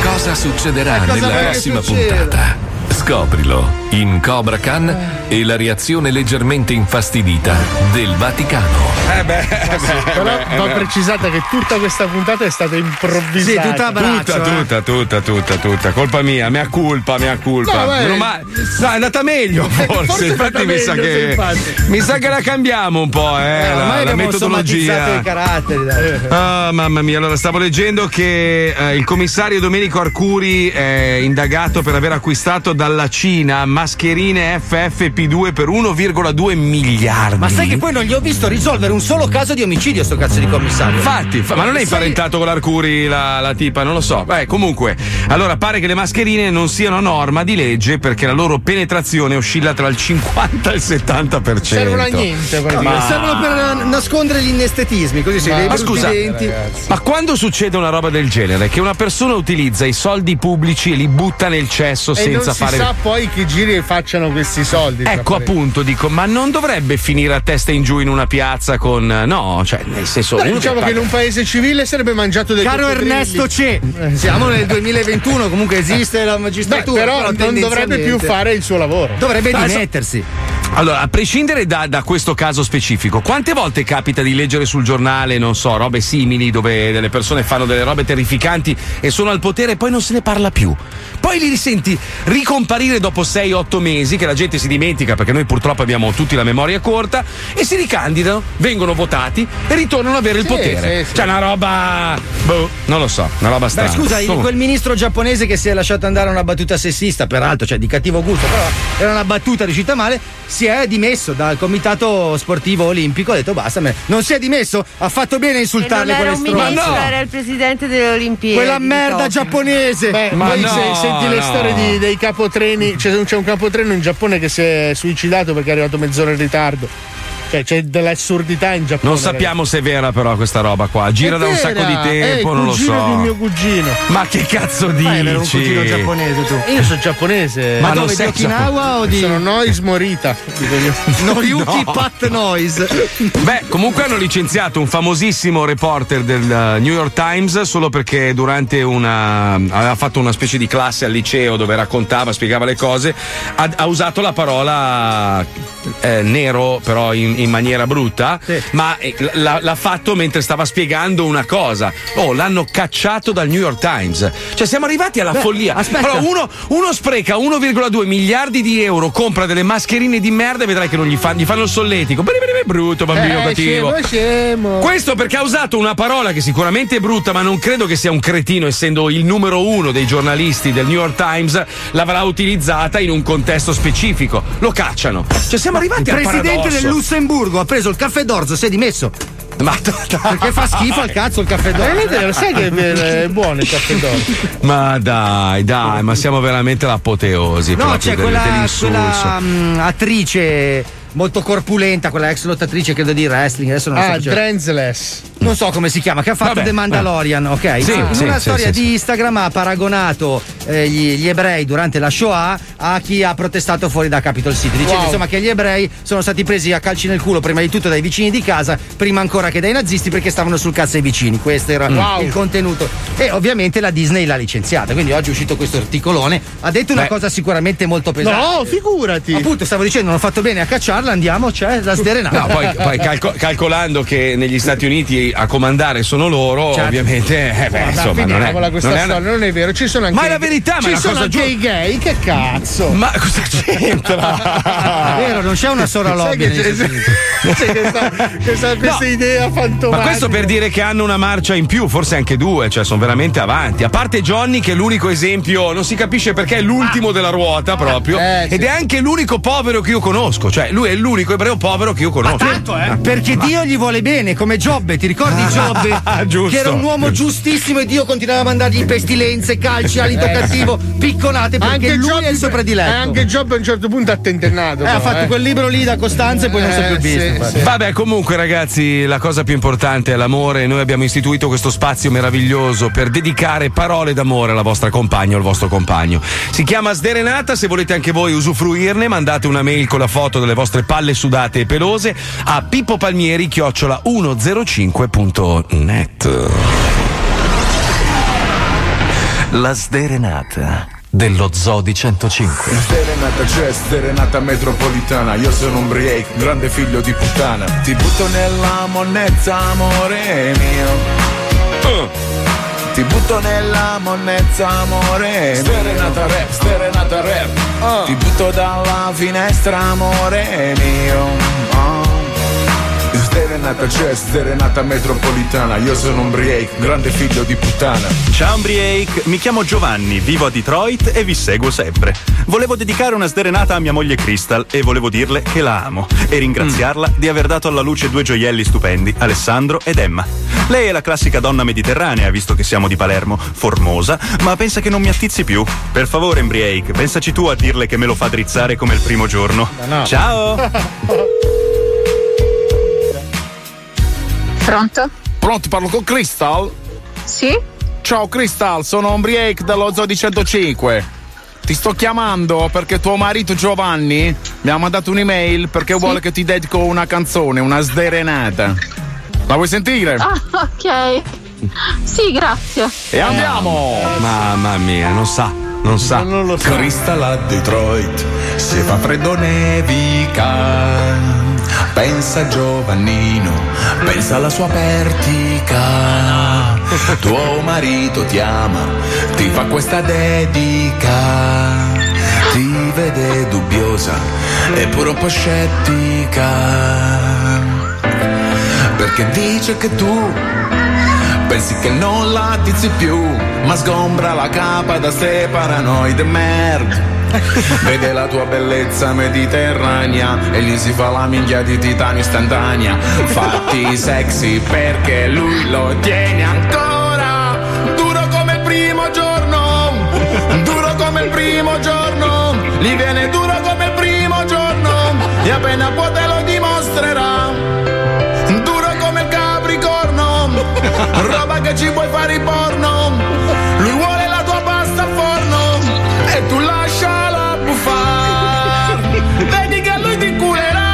Cosa succederà cosa nella prossima puntata? Scoprilo in Cobra Khan e la reazione leggermente infastidita del Vaticano. Eh beh, eh beh, Però eh va beh. precisata che tutta questa puntata è stata improvvisata. Sì, tutta a braccio, tutta, tutta, tutta, tutta, tutta, colpa mia, mea culpa, mea culpa. No. Meno male- no, è andata meglio forse, Forse infatti mi sa meglio, che infatti. mi sa che la cambiamo un po', eh, Eh, la, la metodologia. i caratteri, dai. Ah, mamma mia, allora stavo leggendo che eh, il commissario Domenico Arcuri è indagato per aver acquistato dalla Cina mascherine FFP2 per 1,2 miliardi. Ma sai che poi non gli ho visto risolvere un solo caso di omicidio sto cazzo di commissario. Infatti, fa- ma non è imparentato con l'Arcuri la, la tipa, non lo so. Beh, comunque, allora pare che le mascherine non siano norma di legge perché la loro penetrazione oscilla tra il 50 e il 70%. Servono a niente, praticamente. Ma- Servono per nascondere gli inestetismi, così dei Ma brutti scusa, denti. ma quando succede una roba del genere, che una persona utilizza i soldi pubblici e li butta nel cesso E non senza si fare. sa poi che giri e facciano questi soldi. Ecco appunto, dico, ma non dovrebbe finire a testa in giù in una piazza con. No, cioè, nel senso. Uno diciamo che che in un paese civile sarebbe mangiato dei Caro. Ernesto C, siamo nel 2021, comunque esiste la Beh, magistratura. però non dovrebbe più fare il suo lavoro. Dovrebbe Adesso- dimettersi. Allora, a prescindere da, da questo caso specifico, quante volte capita di leggere sul giornale, non so, robe simili dove delle persone fanno delle robe terrificanti e sono al potere e poi non se ne parla più? Poi li risenti ricomparire dopo 6-8 mesi, che la gente si dimentica perché noi purtroppo abbiamo tutti la memoria corta, e si ricandidano, vengono votati e ritornano ad avere il Sì, potere. sì, sì. Cioè, una roba. Boh, non lo so, una roba strana. scusa, il- Comunque- quel ministro giapponese che si è lasciato andare a una battuta sessista, peraltro, cioè di cattivo gusto, però era una battuta riuscita male, si è dimesso dal comitato sportivo olimpico, ha detto basta, me- non si è dimesso, ha fatto bene a insultarle era quelle un stronze. ministro, era il presidente delle Olimpiadi. Quella merda Tokyo. giapponese. Beh, Ma poi no, se senti le no. storie di- dei capotreni, c'è, c'è un capotreno in Giappone che si è suicidato perché è arrivato mezz'ora in ritardo. Cioè, c'è dell'assurdità in Giappone. Non sappiamo se è vera però questa roba qua. Gira da un sacco di tempo, non lo so. È il mio cugino. Ma che cazzo dici? Ah, era un cugino giapponese tu. Io sono giapponese. Ma Ma dove, di Okinawa o di- Sono Nois Morita. Noriyuki No. Pat Noise. Beh, comunque hanno licenziato un famosissimo reporter del uh, New York Times solo perché durante una. aveva fatto una specie di classe al liceo dove raccontava, spiegava le cose. Ha, ha usato la parola eh, nero, però in, in maniera brutta. Ma eh, l'ha, l'ha fatto mentre stava spiegando una cosa. Oh, l'hanno cacciato dal New York Times. Cioè, siamo arrivati alla Beh, follia. aspetta. Allora, uno, uno spreca 1,2 miliardi di euro, compra delle mascherine di merda e vedrai che non gli, fa- gli fanno il solletico. Bene, bene, bene, brutto, bambino Eh, cattivo. scemo, scemo. Questo perché ha usato una parola che sicuramente è brutta, ma non credo che sia un cretino, essendo il numero uno dei giornalisti del New York Times, l'avrà utilizzata in un contesto specifico. Lo cacciano. Cioè, siamo arrivati Il al presidente paradosso. del Lussemburgo ha preso il caffè d'orzo, si è dimesso. Ma Perché fa schifo al cazzo il caffè d'orzo. Non è vero, sai che è buono il caffè d'oro. Ma dai, dai, ma siamo veramente l'apoteosi. No, proprio c'è quella, dell'insulso. quella mm, attrice molto corpulenta, quella ex lottatrice credo di wrestling, adesso non Ah, so. Drenzeles. Non so come si chiama, che ha fatto Vabbè, The Mandalorian, ok? Sì, in sì, una sì, storia sì, di Instagram ha paragonato eh, gli, gli ebrei durante la Shoah a chi ha protestato fuori da Capitol City, dicendo Wow. insomma che gli ebrei sono stati presi a calci nel culo prima di tutto dai vicini di casa, prima ancora che dai nazisti perché stavano sul cazzo ai vicini. Questo era Wow. il contenuto. E ovviamente la Disney l'ha licenziata, quindi oggi è uscito questo articolone, ha detto una Beh. cosa sicuramente molto pesante. No, figurati. Appunto, stavo dicendo, non ho fatto bene a cacciarla, andiamo, c'è la sderenata. No, poi, poi calco- calcolando che negli Stati Uniti a comandare sono loro, Certo. ovviamente, eh, beh, insomma, non è, non è una- storia, non è vero, ci sono anche Ma è la verità, ci sono anche giu- i gay, che cazzo? Ma cosa c'entra? È vero, non c'è una sola lobby. c'è- c'è questa, questa, questa idea fantomatica. Ma questo per dire che hanno una marcia in più, forse anche due, cioè sono veramente avanti. A parte Johnny, che è l'unico esempio, non si capisce perché è l'ultimo della ruota proprio. Eh, sì. Ed è anche l'unico povero che io conosco. Cioè, lui è l'unico ebreo povero che io conosco. Ah, Perché Dio gli vuole bene, come Giobbe, ti ricordi Giobbe? Ah, giusto. Che era un uomo giustissimo e Dio continuava a mandargli pestilenze, calci, alito cattivo, picconate perché Anche lui Giobbe- è il suo prediletto. eh, anche Giobbe a un certo punto ha tentennato. Eh, ha però, fatto eh. quel libro lì da Costanza e poi non si è più Eh, visto. sì, sì. Vabbè, comunque, ragazzi, la cosa più importante è l'amore. Noi abbiamo istituito questo spazio meraviglioso per dedicare parole d'amore alla vostra compagna o al vostro compagno. Si chiama Sderenata. Se volete anche voi usufruirne, mandate una mail con la foto delle vostre palle sudate e pelose a pippopalmieri-105.net. La sderenata dello Zodi 105. Serenata c'è, serenata metropolitana Io sono un break, grande figlio di puttana Ti butto nella monnezza, amore mio Ti butto nella monnezza, amore. Mio. Serenata rap, serenata rap Ti butto dalla finestra, amore mio. Oh. Sderenata c'è, sderenata metropolitana. Io sono un break, grande figlio di puttana. Ciao Umbriake, mi chiamo Giovanni, vivo a Detroit e vi seguo sempre. Volevo dedicare una sderenata a mia moglie Crystal e volevo dirle che la amo e ringraziarla di aver dato alla luce due gioielli stupendi, Alessandro ed Emma. Lei è la classica donna mediterranea, visto che siamo di Palermo, formosa, ma pensa che non mi attizzi più. Per favore, Umbriake, pensaci tu a dirle che me lo fa drizzare come il primo giorno. no. Ciao! Pronto? Pronto, parlo con Crystal? Sì? Ciao Crystal, sono Ombriake dello Zoo di 105. Ti sto chiamando perché tuo marito Giovanni mi ha mandato un'email perché vuole che ti dedico una canzone, una sderenata. La vuoi sentire? Ah, ok. Sì, grazie. E andiamo! Mamma mia, non sa, non sa. Crystal a Detroit, se fa freddo nevica. Pensa a Giovannino, pensa alla sua pertica. Tuo marito ti ama, ti fa questa dedica. Ti vede dubbiosa, eppure un po' scettica. Perché dice che tu Pensi che non la tizi più, ma sgombra la capa da ste paranoide merda. Vede la tua bellezza mediterranea e gli si fa la minchia di titanio istantanea. Fatti sexy perché lui lo tiene ancora. Duro come il primo giorno, duro come il primo giorno. Gli viene duro come il primo giorno e appena può te lo roba che ci puoi fare in porno. Lui vuole la tua pasta al forno e tu lasciala buffar. Vedi che lui ti culerà.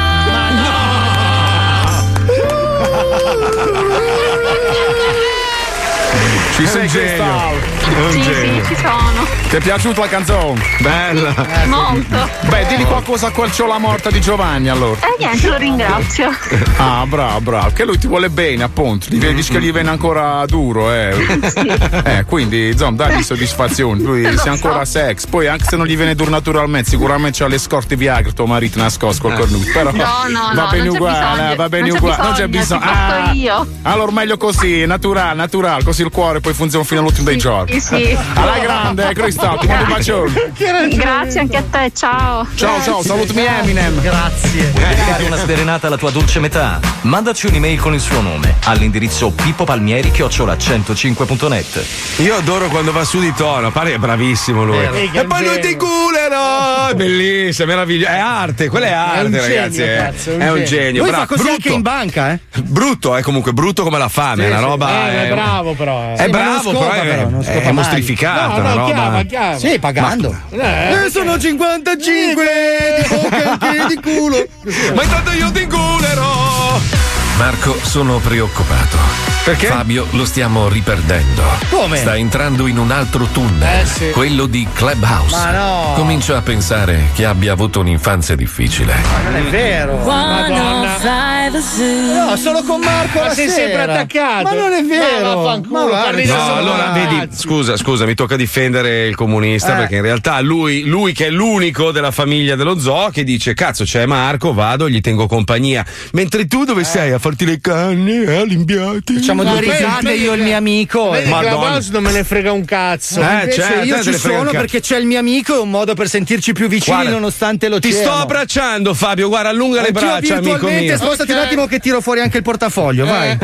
Ci sei genio. Un Sì, genio. sì, ci sono. Ti è piaciuta la canzone? Bella. Molto. Beh, digli qualcosa a quel la morta di Giovanni allora. E niente, lo ringrazio. Ah, bravo, bravo. Che lui ti vuole bene, appunto. Gli vedi che gli viene ancora duro, eh. Eh, quindi, insomma, dagli soddisfazioni. Lui Lo sia ancora so. sex. Poi, anche se non gli viene duro naturalmente, sicuramente c'ha le scorte Viagra, tuo marito nascosto col cornuto. Però No, no, va no, bene uguale, bisogno. eh, va bene Non uguale. Non c'è bisogno, bisogno. ti porto io. allora meglio così, naturale, naturale. Così il cuore poi funziona fino all'ultimo dei giorni. Sì, sì. Alla grande, eh, Cristal, ti mando un bacione. Grazie anche a te, ciao. Ciao, ciao, salutami Eminem. Grazie. Vuoi dedicare una sderenata alla tua dolce metà? Mandaci un'email con il suo nome all'indirizzo pippopalmieri-105.net. Io adoro quando va su di tono, pare è bravissimo lui. Vero. E poi lui ti culerò! È bellissimo, è meraviglioso. È arte, quella è arte, un genio, ragazzi. eh. cazzo, è un è un genio. genio. Lui bravo. fa così brutto. anche in banca, eh? Brutto, è comunque brutto come la fame, è una roba. Eh, è bravo però. eh. È Sì, ma non bravo, scopa, però, è- però, è, mostrificato, No, no, roba. chiama, chiama. Sì, pagando. Eh, Eh, sono 55 di bocca anche di culo. Ma intanto io ti culerò! Marco, sono preoccupato. Perché? Fabio lo stiamo riperdendo. Come? Sta entrando in un altro tunnel, Eh, sì. quello di Clubhouse. Ma no. Comincio a pensare che abbia avuto un'infanzia difficile. Non è vero. Madonna. No, solo con Marco Ma la sei sera. sempre attaccato. Ma non è vero. Ma vaffanculo, Ma parli no, da No, solo. allora vedi, scusa, scusa, mi tocca difendere il comunista Eh. perché in realtà lui, lui che è l'unico della famiglia dello zoo che dice cazzo c'è Marco, vado, gli tengo compagnia. Mentre tu dove sei a farti le canne, eh, all'imbiati? Facciamo due vedi, risate io e il mio amico. Vedi, e-. Clubhouse non me ne frega un cazzo. Eh, certo, io ci sono perché c'è il mio amico, è un modo per sentirci più vicini Guarda, nonostante lo Ti sto abbracciando, Fabio. Guarda, allunga le Anch'io braccia, amico mio. spostati un attimo che tiro fuori anche il portafoglio, vai.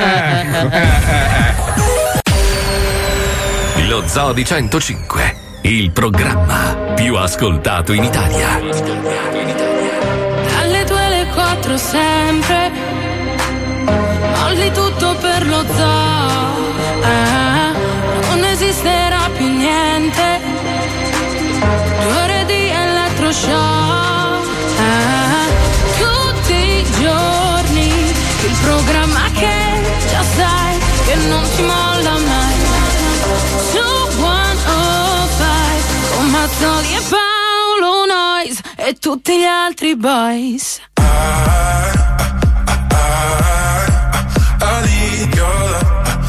Lo Zoo di 105, il programma più ascoltato in Italia. Dalle due alle quattro sempre elettroshock Ah, Tutti i giorni Il programma che già sai Che non ti molla mai Su 105 Con Mazzoli e Paolo Noyes E tutti gli altri boys I need your love. I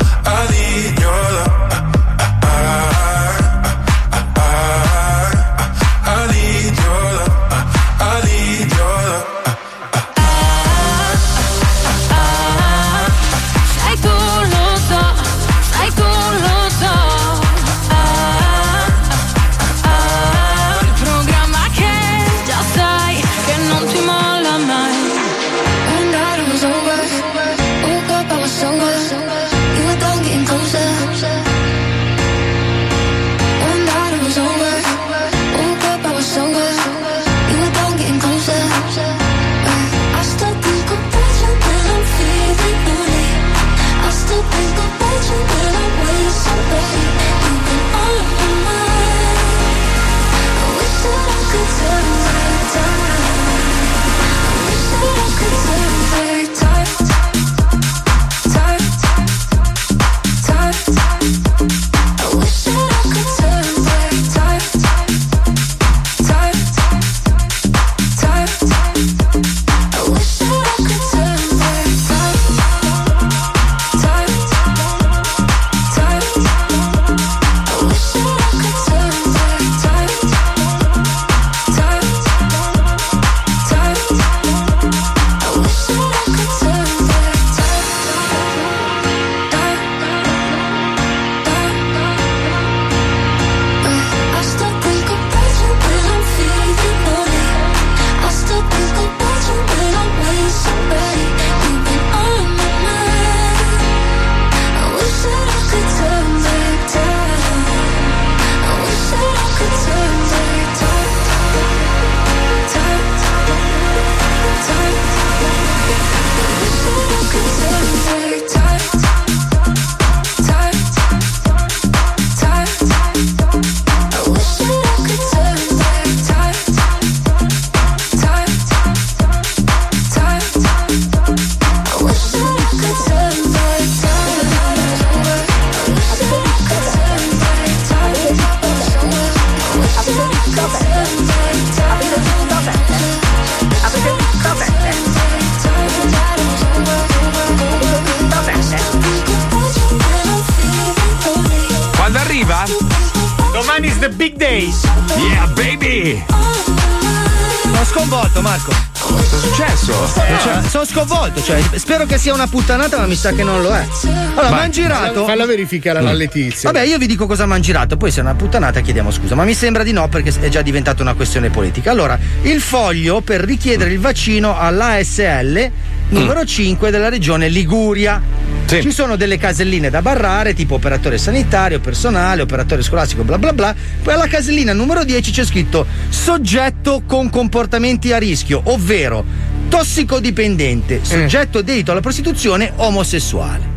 cioè, spero che sia una puttanata, ma mi sa che non lo è. Allora, han girato. Falla verificare alla Mm. Letizia. Vabbè, io vi dico cosa mi han girato, poi se è una puttanata chiediamo scusa, ma mi sembra di no perché è già diventata una questione politica. Allora, il foglio per richiedere il vaccino all'ASL numero 5 della regione Liguria. Ci sono delle caselline da barrare, tipo operatore sanitario, personale, operatore scolastico, bla bla bla. Poi alla casellina numero 10 c'è scritto soggetto con comportamenti a rischio, ovvero tossicodipendente, soggetto dedito alla prostituzione, omosessuale.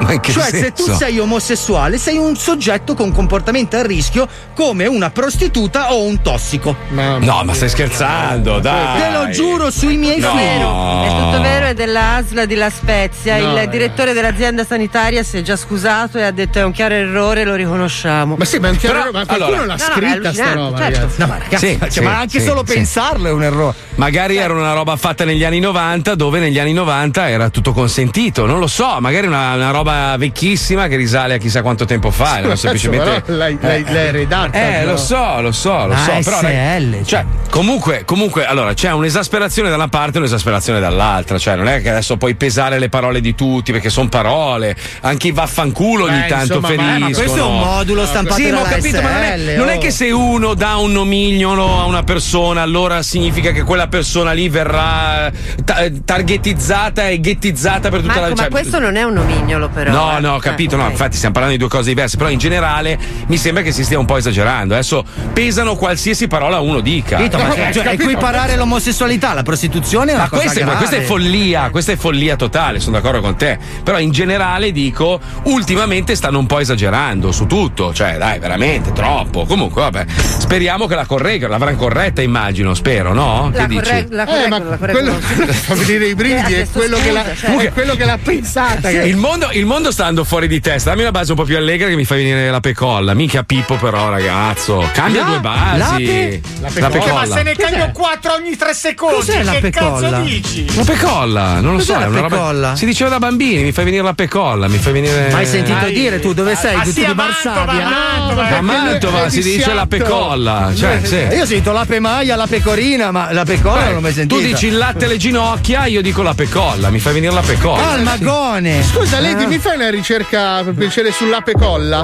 Ma in che cioè, se senso? tu sei omosessuale, sei un soggetto con comportamenti a rischio come una prostituta o un tossico. No, ma stai scherzando, dai. Te lo giuro sui miei No. figli. È tutto vero, è dell'ASLA di La Spezia. No, il eh. direttore dell'azienda sanitaria si è già scusato e ha detto è un chiaro errore, lo riconosciamo. Ma sì, ma è un chiaro errore, ma qualcuno allora- l'ha No, no, scritta sta allucinante, roba, certo. ragazzi. No, ma ragazzi, Sì, cioè, sì, ma anche sì, solo sì. pensarlo è un errore. Magari era una roba fatta negli anni 90, dove negli anni 90 era tutto consentito. Non lo so, magari una, una roba vecchissima che risale a chissà quanto tempo fa. Cazzo, semplicemente. però l'hai- l'hai- l'hai redatta, Eh, però. lo so, lo so, lo so. Però, ASL, cioè, comunque, comunque, allora c'è un'esasperazione da una parte e un'esasperazione dall'altra. Cioè, non è che adesso puoi pesare le parole di tutti, perché sono parole. Anche i vaffanculo ogni Beh, tanto insomma, ma- feriscono. ma questo è un modulo stampato Sì, ma ho capito, ma non è, non è oh. che se uno dà un nomignolo a una persona, allora significa che quella persona lì verrà ta- targetizzata e ghettizzata per tutta Marco, la ma cioè- questo non è un nomignolo, però. No, eh. no, ho capito, Eh, no, ok. infatti stiamo parlando di due cose diverse, però in generale mi sembra che si stia un po' esagerando. Adesso pesano qualsiasi parola uno dica. Capito? Ma Eh, cioè, capito? equiparare l'omosessualità alla prostituzione è una Ma cosa questa, ma grave. questa è follia, questa è follia totale, sono d'accordo con te. Però in generale dico, ultimamente stanno un po' esagerando su tutto, cioè dai, veramente troppo. Comunque, vabbè, speriamo che la correggano, l'avranno corretta, immagino, spero, no? La che corre- dici? la Eh, correggo, ma la correggo. quello fa venire i brividi Eh, è quello, che l'ha, scusa, cioè- è quello che l'ha pensata. che- Il mondo, il mondo sta andando fuori di testa. Dammi una base un po' più allegra che mi fa venire la pecolla. Mica Pippo, però, ragazzo. Cambia La- due basi. La Perché, pecolla. ma se ne cambio 4 ogni 3 secondi. Cos'è la che pecolla? cazzo dici? La pecolla, non lo Cos'è so. la è una roba- pecolla? Si diceva da bambini, mi fai venire la pecolla, mi fai venire. Mai sentito dire tu dove sei? Ah, Tu sì, di Varsavia? a Mantova, A Mantova si dice la pecolla. Cioè, sì. Io sento la pemaia, la pecorina, ma la pecolla non l'ho mai sentita. Tu dici il latte alle ginocchia, io dico la pecolla, mi fai venire la pecolla. Ah, il magone! Scusa, Lady, Ah. mi fai una ricerca per piacere sull'ape colla?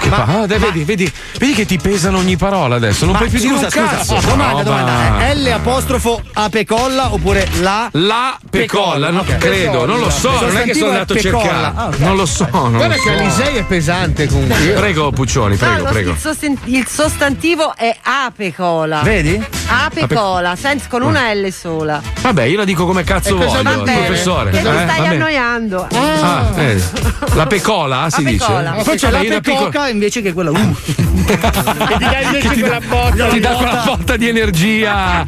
Che pa- ah, dai, vedi, vedi, vedi che ti pesano ogni parola adesso. Non Ma puoi più dire scusa, un scusa, cazzo. domanda, Roba- domanda. È L apostrofo a pecolla oppure la La pecolla, non Ok. credo, non lo so, non è che sono andato a pecolla. cercare. Ah. Non lo so. Non Guarda lo che so. Alisei è pesante comunque. Prego, Puccioni, No, prego, prego. Il sostantivo è apecola. Vedi? Apecola, senza con una L sola. Vabbè, io la dico come cazzo E voglio, professore. E non eh? stai Va bene. annoiando. Ah, eh. La pecola si La dice? pecola. Poi c'è Vabbè, la io pecoca piccola- invece che quella. Uh. Che ti dà invece quella botta. ti dà quella botta di energia.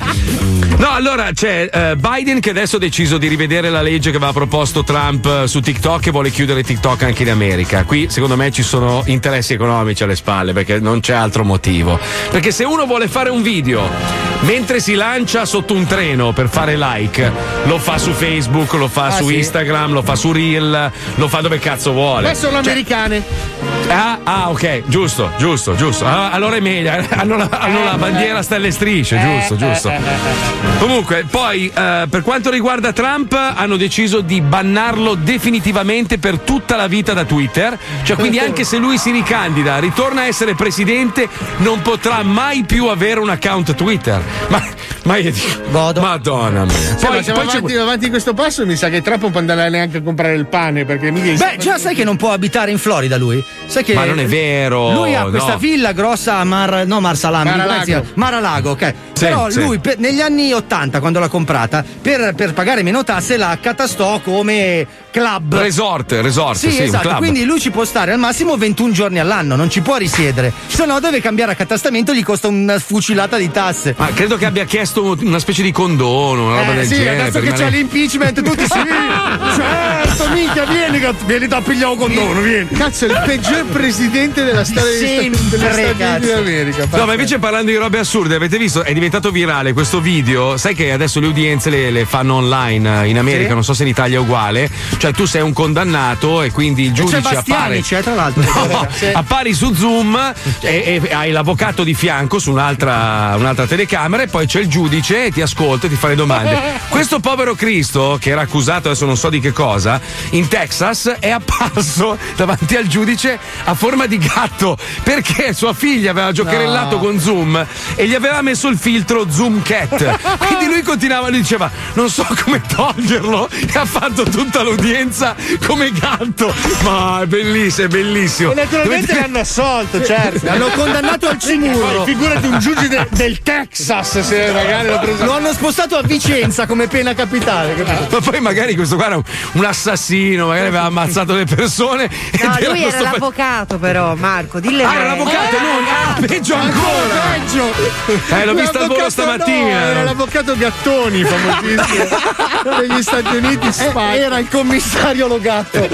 No, allora c'è eh, Biden che adesso ha deciso di rivedere la legge che aveva proposto Trump eh, su TikTok e vuole chiudere TikTok anche in America. Qui secondo me ci sono interessi economici alle spalle perché non c'è altro motivo. Perché se uno vuole fare un video mentre si lancia sotto un treno per fare like, lo fa su Facebook, lo fa Ah, su sì? Instagram, lo fa su Reel, lo fa dove cazzo vuole. Beh, sono Cioè, americane. Ah, ah, ok, giusto, giusto, giusto. Ah, Allora è meglio, hanno la, hanno la bandiera stelle e strisce, giusto, giusto. Comunque, poi eh, per quanto riguarda Trump, hanno deciso di bannarlo definitivamente per tutta la vita da Twitter. Cioè, quindi anche se lui si ricandida, ritorna a essere presidente, non potrà mai più avere un account Twitter. Ma, ma io dico, Madonna mia. Sì, Poi, ma siamo poi c'è- avanti, avanti di questo passo mi sa che non può andare neanche a comprare il pane perché mica Beh, già sai che non può abitare in Florida lui? Sai che Ma non è vero, Lui ha questa no. villa grossa a Mar, no Marsalama, Mar-a-Lago. Maralago, ok. Sì, Però sì. lui per- negli anni 80, quando l'ha comprata, per, per pagare meno tasse la accatastò come club. Resort, resort, sì, Sì, un esatto. club. Quindi lui ci può stare al massimo 21 giorni all'anno, non ci può risiedere. Se no deve cambiare accatastamento, gli costa una fucilata di tasse. Ma credo che abbia chiesto una specie di condono, una roba Eh, del sì, genere. adesso che c'è l'impeachment tutti sì. certo, minchia, vieni, vieni da pigliare un condono, vieni. Cazzo, il peggiore peggior presidente della storia degli Stati- Uniti d'America. No, ma invece parlando di robe assurde, avete visto? È diventato virale questo video. Sai che adesso le udienze le, le fanno online eh, in America, Sì. non so se in Italia è uguale. Cioè, tu sei un condannato e quindi il giudice appare. c'è tra l'altro. No, Sì. appari su Zoom e, e hai l'avvocato di fianco su un'altra, un'altra telecamera e poi c'è il giudice e ti ascolta e ti fa le domande. Questo povero Cristo, che era accusato adesso non so di che cosa, in Texas è apparso davanti al giudice a forma di gatto perché sua figlia aveva giocherellato No. con Zoom e gli aveva messo il filtro Zoom Cat. Quindi lui continuava, lui diceva non so come toglierlo e ha fatto tutta l'udienza come gatto. Ma è bellissimo, è bellissimo. E naturalmente Dovete- l'hanno assolto, certo. L'hanno condannato al cimurro. Figurati un giudice de- del Texas se magari l'ho preso. Lo hanno spostato a Vicenza come pena capitale. capito? Ma poi magari questo qua era un, assassino, magari aveva ammazzato le persone. No, lui era l'avvocato, però, Marco, dille Ah, era l'avvocato, non, ah, peggio ancora. Peggio. Eh, l'ho vista al volo stamattina. no, era l'avvocato Gattoni, famosissimo. Negli Stati Uniti spacca. Era il commissario Logatto.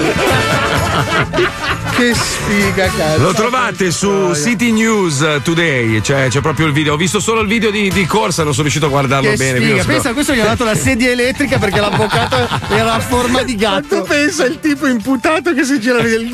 Che sfiga, cazzo. Lo trovate su City News Today, cioè c'è proprio il video. Ho visto solo il video di, di corsa, non sono riuscito a guardarlo Che bene. sfiga. so- Pensa a questo gli ha dato la sedia elettrica perché l'avvocato era a forma di Ma tu gatto. pensa il tipo imputato che si gira il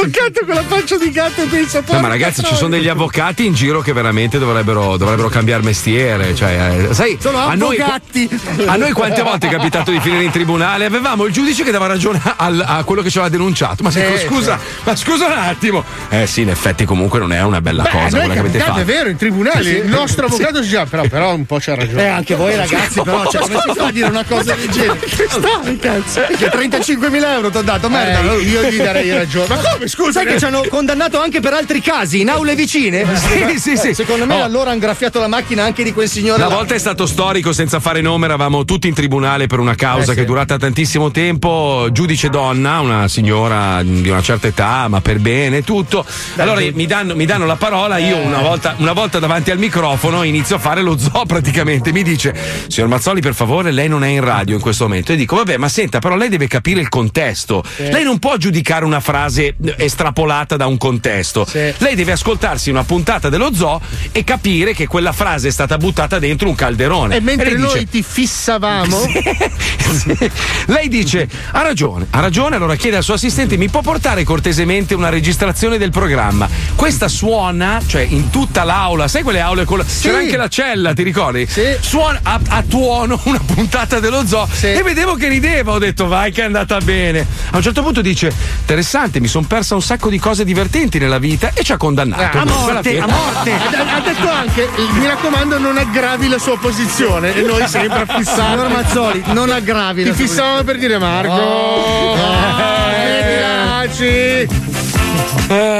avvocato con la faccia di gatto e pensa No, ma ragazzi, ci sono degli avvocati in giro che veramente dovrebbero, dovrebbero cambiare mestiere. Cioè, eh, sai, Sono a noi, avvocati. a noi quante volte è capitato di finire in tribunale? Avevamo il giudice che dava ragione al- a quello che ci aveva denunciato. Ma se- Sì, scusa, ma scusa un attimo. Eh sì, in effetti comunque non è una bella Beh, cosa quella che avete fatto. è vero, in tribunale Sì, sì. il nostro avvocato si già, però, però un po' c'ha ragione. Eh, anche voi ragazzi, però, cioè, come si fa a dire una cosa del genere? Che stai, cazzo? Che 35.000 euro ti ho dato, merda. Eh, io gli darei ragione. Ma come, scusa? Sai che ci hanno condannato anche per altri casi, in aule vicine? Sì, sì, sì. Eh, Secondo me Oh. allora hanno graffiato la macchina anche di quel signore. Una là. volta è stato storico, senza fare nome, eravamo tutti in tribunale per una causa Eh, che è sì. durata tantissimo tempo. Giudice donna, una signora di una certa età, ma per bene, tutto. Allora mi danno, mi danno la parola, io Eh. una volta, una volta davanti al microfono inizio a fare lo zoo praticamente. Mi dice, signor Mazzoli, per favore, lei non è in radio in questo momento. E dico, vabbè, ma senta, però lei deve capire il contesto. Lei non può giudicare una frase eh, estrapolata da un contesto. Lei deve ascoltarsi una puntata dello zoo e capire che quella frase è stata buttata dentro un calderone. E mentre lei noi dice, ti fissavamo, sì. Lei dice: Ha ragione, ha ragione. Allora chiede al suo assistente: Mi può portare cortesemente una registrazione del programma? Questa suona, cioè in tutta l'aula, sai quelle aule con. la- C'era anche la cella, ti ricordi? Suona a, a tuono una puntata dello zoo. E vedevo che rideva. Ho detto: Vai, che è andata bene. A un certo punto dice: Interessante, mi sono persa un sacco di cose divertenti nella vita e ci ha condannato. a Alla morte, a morte. Ha, ha detto anche, mi raccomando, non aggravi la sua posizione. E noi sempre a fissare. Mazzoli, non aggravi Ti fissavamo per dire Marco. Oh. eh, mi piaci.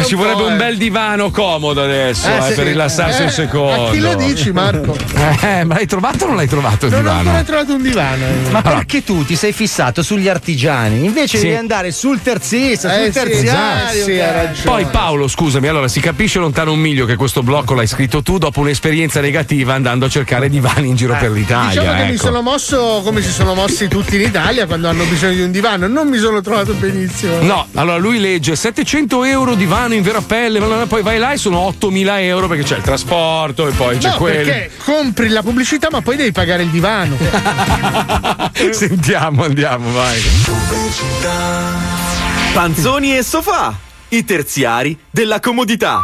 Eh, ci vorrebbe un bel divano comodo adesso Eh, eh, sì. per rilassarsi Eh, un secondo. a chi lo dici, Marco? Eh, ma l'hai trovato o non l'hai trovato il Non ho divano? ancora trovato un divano. eh. Ma perché tu ti sei fissato sugli artigiani invece Sì. devi andare sul terzista, Eh, sul sì, terziario? sì, hai ragione. Poi Paolo, scusami, allora si capisce lontano un miglio che questo blocco l'hai scritto tu dopo un'esperienza negativa andando a cercare divani in giro per l'Italia. Diciamo che mi ecco. sono mosso come si sono mossi tutti in Italia quando hanno bisogno di un divano. Non mi sono trovato benissimo. No, allora lui legge 700 euro divano in vera pelle, ma poi vai là e sono 8000 euro perché c'è il trasporto e poi c'è No, quello. perché compri la pubblicità, ma poi devi pagare il divano. Sentiamo, andiamo, vai. Panzoni e sofà, i terziari della comodità.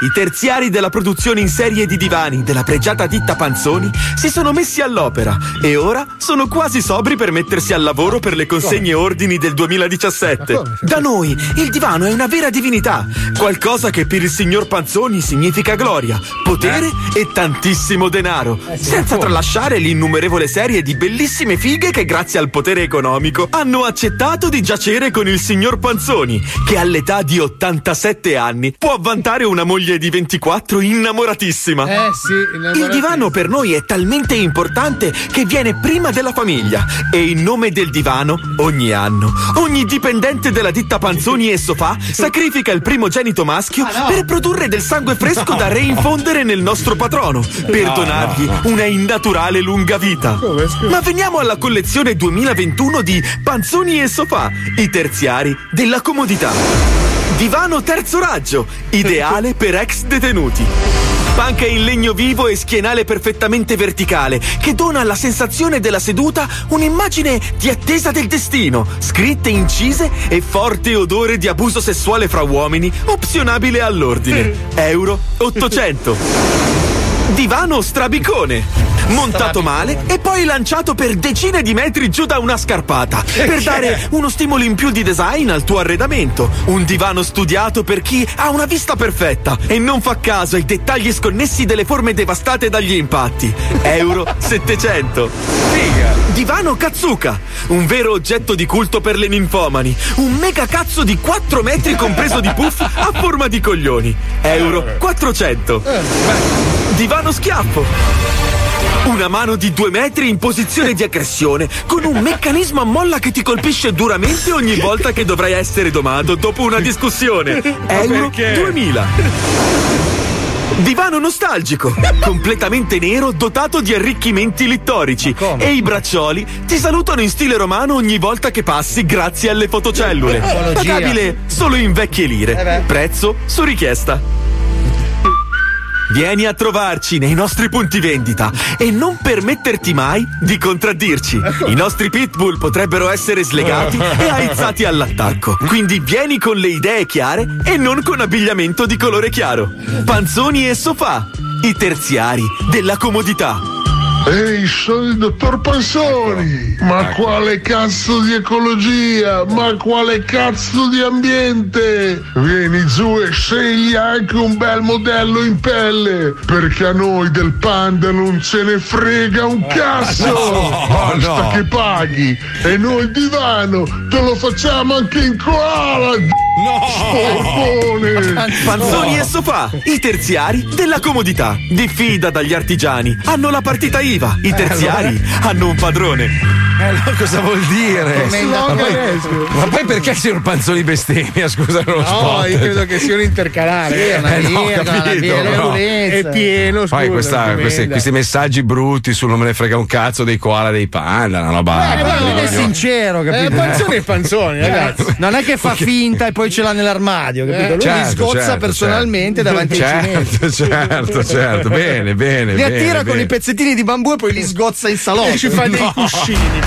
I terziari della produzione in serie di divani della pregiata ditta Panzoni si sono messi all'opera e ora sono quasi sobri per mettersi al lavoro per le consegne ordini del 2017. Da noi il divano è una vera divinità, qualcosa che per il signor Panzoni significa gloria, potere e tantissimo denaro, senza tralasciare l'innumerevole serie di bellissime fighe che grazie al potere economico hanno accettato di giacere con il signor Panzoni, che all'età di 87 anni può vantare una moglie di 24 innamoratissima. Eh sì, Il divano per noi è talmente importante che viene prima della famiglia e in nome del divano, ogni anno, ogni dipendente della ditta Panzoni e Sofà sacrifica il primogenito maschio per produrre del sangue fresco da reinfondere nel nostro patrono, per No, donargli no, una innaturale lunga vita. Ma veniamo alla collezione 2021 di Panzoni e Sofà, i terziari della comodità. Divano terzo raggio, ideale per ex detenuti. Panca in legno vivo e schienale perfettamente verticale, che dona alla sensazione della seduta un'immagine di attesa del destino, scritte incise e forte odore di abuso sessuale fra uomini, opzionabile all'ordine. Euro 800. Divano strabicone. Montato male e poi lanciato per decine di metri giù da una scarpata per dare uno stimolo in più di design al tuo arredamento. Un divano studiato per chi ha una vista perfetta e non fa caso ai dettagli sconnessi delle forme devastate dagli impatti. Euro 700. Figa. Divano Katsuka, un vero oggetto di culto per le ninfomani. Un mega cazzo di 4 metri compreso di puff a forma di coglioni. Euro 400. Divano schiaffo. Una mano di due metri in posizione di aggressione, con un meccanismo a molla che ti colpisce duramente ogni volta che dovrai essere domato dopo una discussione. Euro 2000. Divano nostalgico, completamente nero, dotato di arricchimenti littorici. E i braccioli ti salutano in stile romano ogni volta che passi grazie alle fotocellule. Pagabile solo in vecchie lire. Prezzo su richiesta. Vieni a trovarci nei nostri punti vendita e non permetterti mai di contraddirci. I nostri pitbull potrebbero essere slegati e aizzati all'attacco. Quindi vieni con le idee chiare e non con abbigliamento di colore chiaro. Panzoni e sofà, i terziari della comodità. Ehi, sono il dottor Pansoni! Ma quale cazzo di ecologia? Ma quale cazzo di ambiente? Vieni giù e scegli anche un bel modello in pelle, perché a noi del panda non ce ne frega un cazzo! no, Basta no. che paghi! E noi il divano te lo facciamo anche in koala! No! Panzoni e sofà, i terziari della comodità. Diffida dagli artigiani. Hanno la partita IVA. I terziari hanno un padrone. Eh, no, cosa vuol dire? Ma poi, ma poi perché signor Panzoni bestemmia? Scusa, nello No, spot. io credo che sia un intercalare. Sì, è una Eh, no, capito, una però. virulenza. È pieno, scusa. Poi questa- questi, questi messaggi brutti sul non me ne frega un cazzo dei koala dei panda, una roba. Eh, ma non è sincero, capito? Eh, panzoni e panzoni, ragazzi. Non è che fa finta e poi ce l'ha nell'armadio, capito? Lui Certo, li scozza certo, personalmente certo. davanti ai cinesi. Certo, certo, certo. Bene, bene. Li bene, attira con bene. i pezzettini di bambù e poi li sgozza in salotto. E ci fa dei No. cuscini.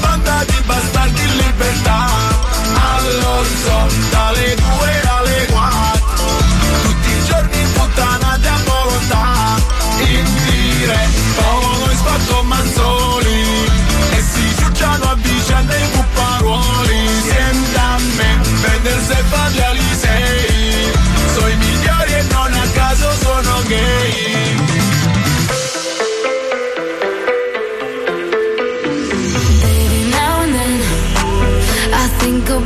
banda di bastardi in libertà. Allo zoo, dalle due alle quattro. Tutti i giorni puttanate a volontà In diretto, noi squadro manzoni. E si ciucciano a vicenda i pupparuoli Senti a me, vendersi e farli alisei. Sono i migliori e non a caso sono gay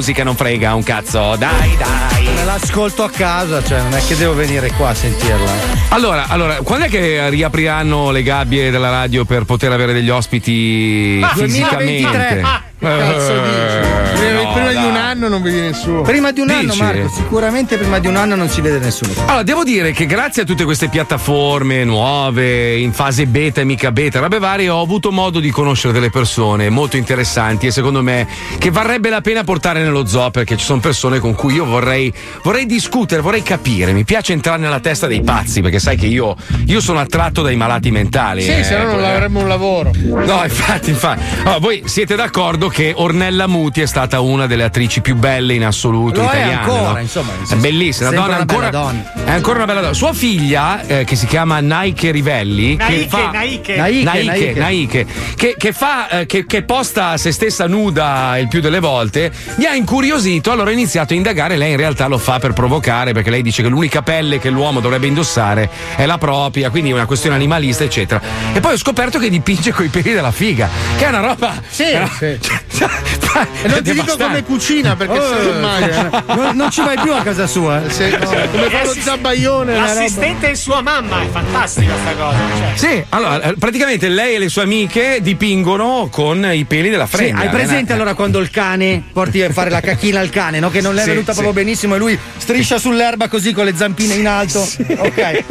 Musica non frega un cazzo, dai, dai. Me l'ascolto a casa, cioè non è che devo venire qua a sentirla. Allora, allora, quando è che riapriranno le gabbie della radio per poter avere degli ospiti Ah, fisicamente? 2023. Ah, cazzo dici? Prima, prima di dai. un anno non vedi nessuno. Prima di un anno, Dici? Marco, sicuramente prima di un anno non si vede nessuno. Allora, devo dire che grazie a tutte queste piattaforme nuove, in fase beta e mica beta, robe varie, ho avuto modo di conoscere delle persone molto interessanti e secondo me che varrebbe la pena portare nello zoo perché ci sono persone con cui io vorrei, vorrei discutere, vorrei capire. Mi piace entrare nella testa dei pazzi perché sai che io, io sono attratto dai malati mentali. Sì, eh, se no non avremmo un lavoro. No, infatti, infatti. Allora, voi siete d'accordo che Ornella Muti è stata una delle attrici più belle in assoluto Lo è italiane? ancora, no? insomma, È bellissima, una donna una ancora, bella donna. è ancora una bella donna. Sua figlia, eh, che si chiama Naike Rivelli, che Naike, fa Naike. Naike, Naike, Naike, che, che fa, eh, che, che posta se stessa nuda il più delle volte, mi ha incuriosito. Allora ho iniziato a indagare. Lei in realtà lo fa per provocare, perché lei dice che l'unica pelle che l'uomo dovrebbe indossare è la propria, quindi è una questione animalista, eccetera. E poi ho scoperto che dipinge coi peli della figa, che è una roba. Sì, è una- sì. E non ti dico. Come cucina perché Oh, se non mangia. non, non ci vai più a casa sua. Sì, no, come fa lo roba. L'assistente è sua mamma, è fantastica sta cosa. Cioè. Sì, allora, eh, praticamente lei e le sue amiche dipingono con i peli della Sì, fregna. hai presente Eh, allora quando il cane porti a fare la cacchina al cane, no? Che non le è Sì, venuta sì. proprio benissimo e lui striscia sull'erba così con le zampine in alto. Ok.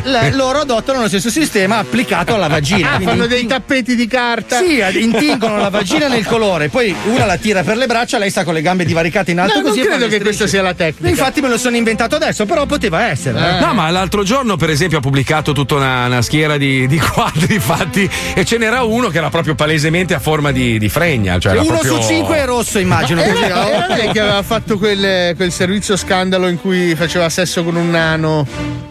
Le- loro adottano lo stesso sistema applicato alla vagina. Ah, Quindi fanno dei tappeti di carta. Sì, intingono la vagina nel colore, poi una la tira per le braccia, lei sta con le gambe divaricate in alto No, non così. fa credo che questa sia la tecnica. Infatti me lo sono inventato adesso, però poteva essere. eh. No, ma l'altro giorno, per esempio, ha pubblicato tutta una, una schiera di, di quadri fatti e ce n'era uno che era proprio palesemente a forma di, di fregna. Cioè era Uno proprio... su cinque è rosso, immagino. Era, era lei che aveva fatto quel, quel servizio scandalo in cui faceva sesso con un nano.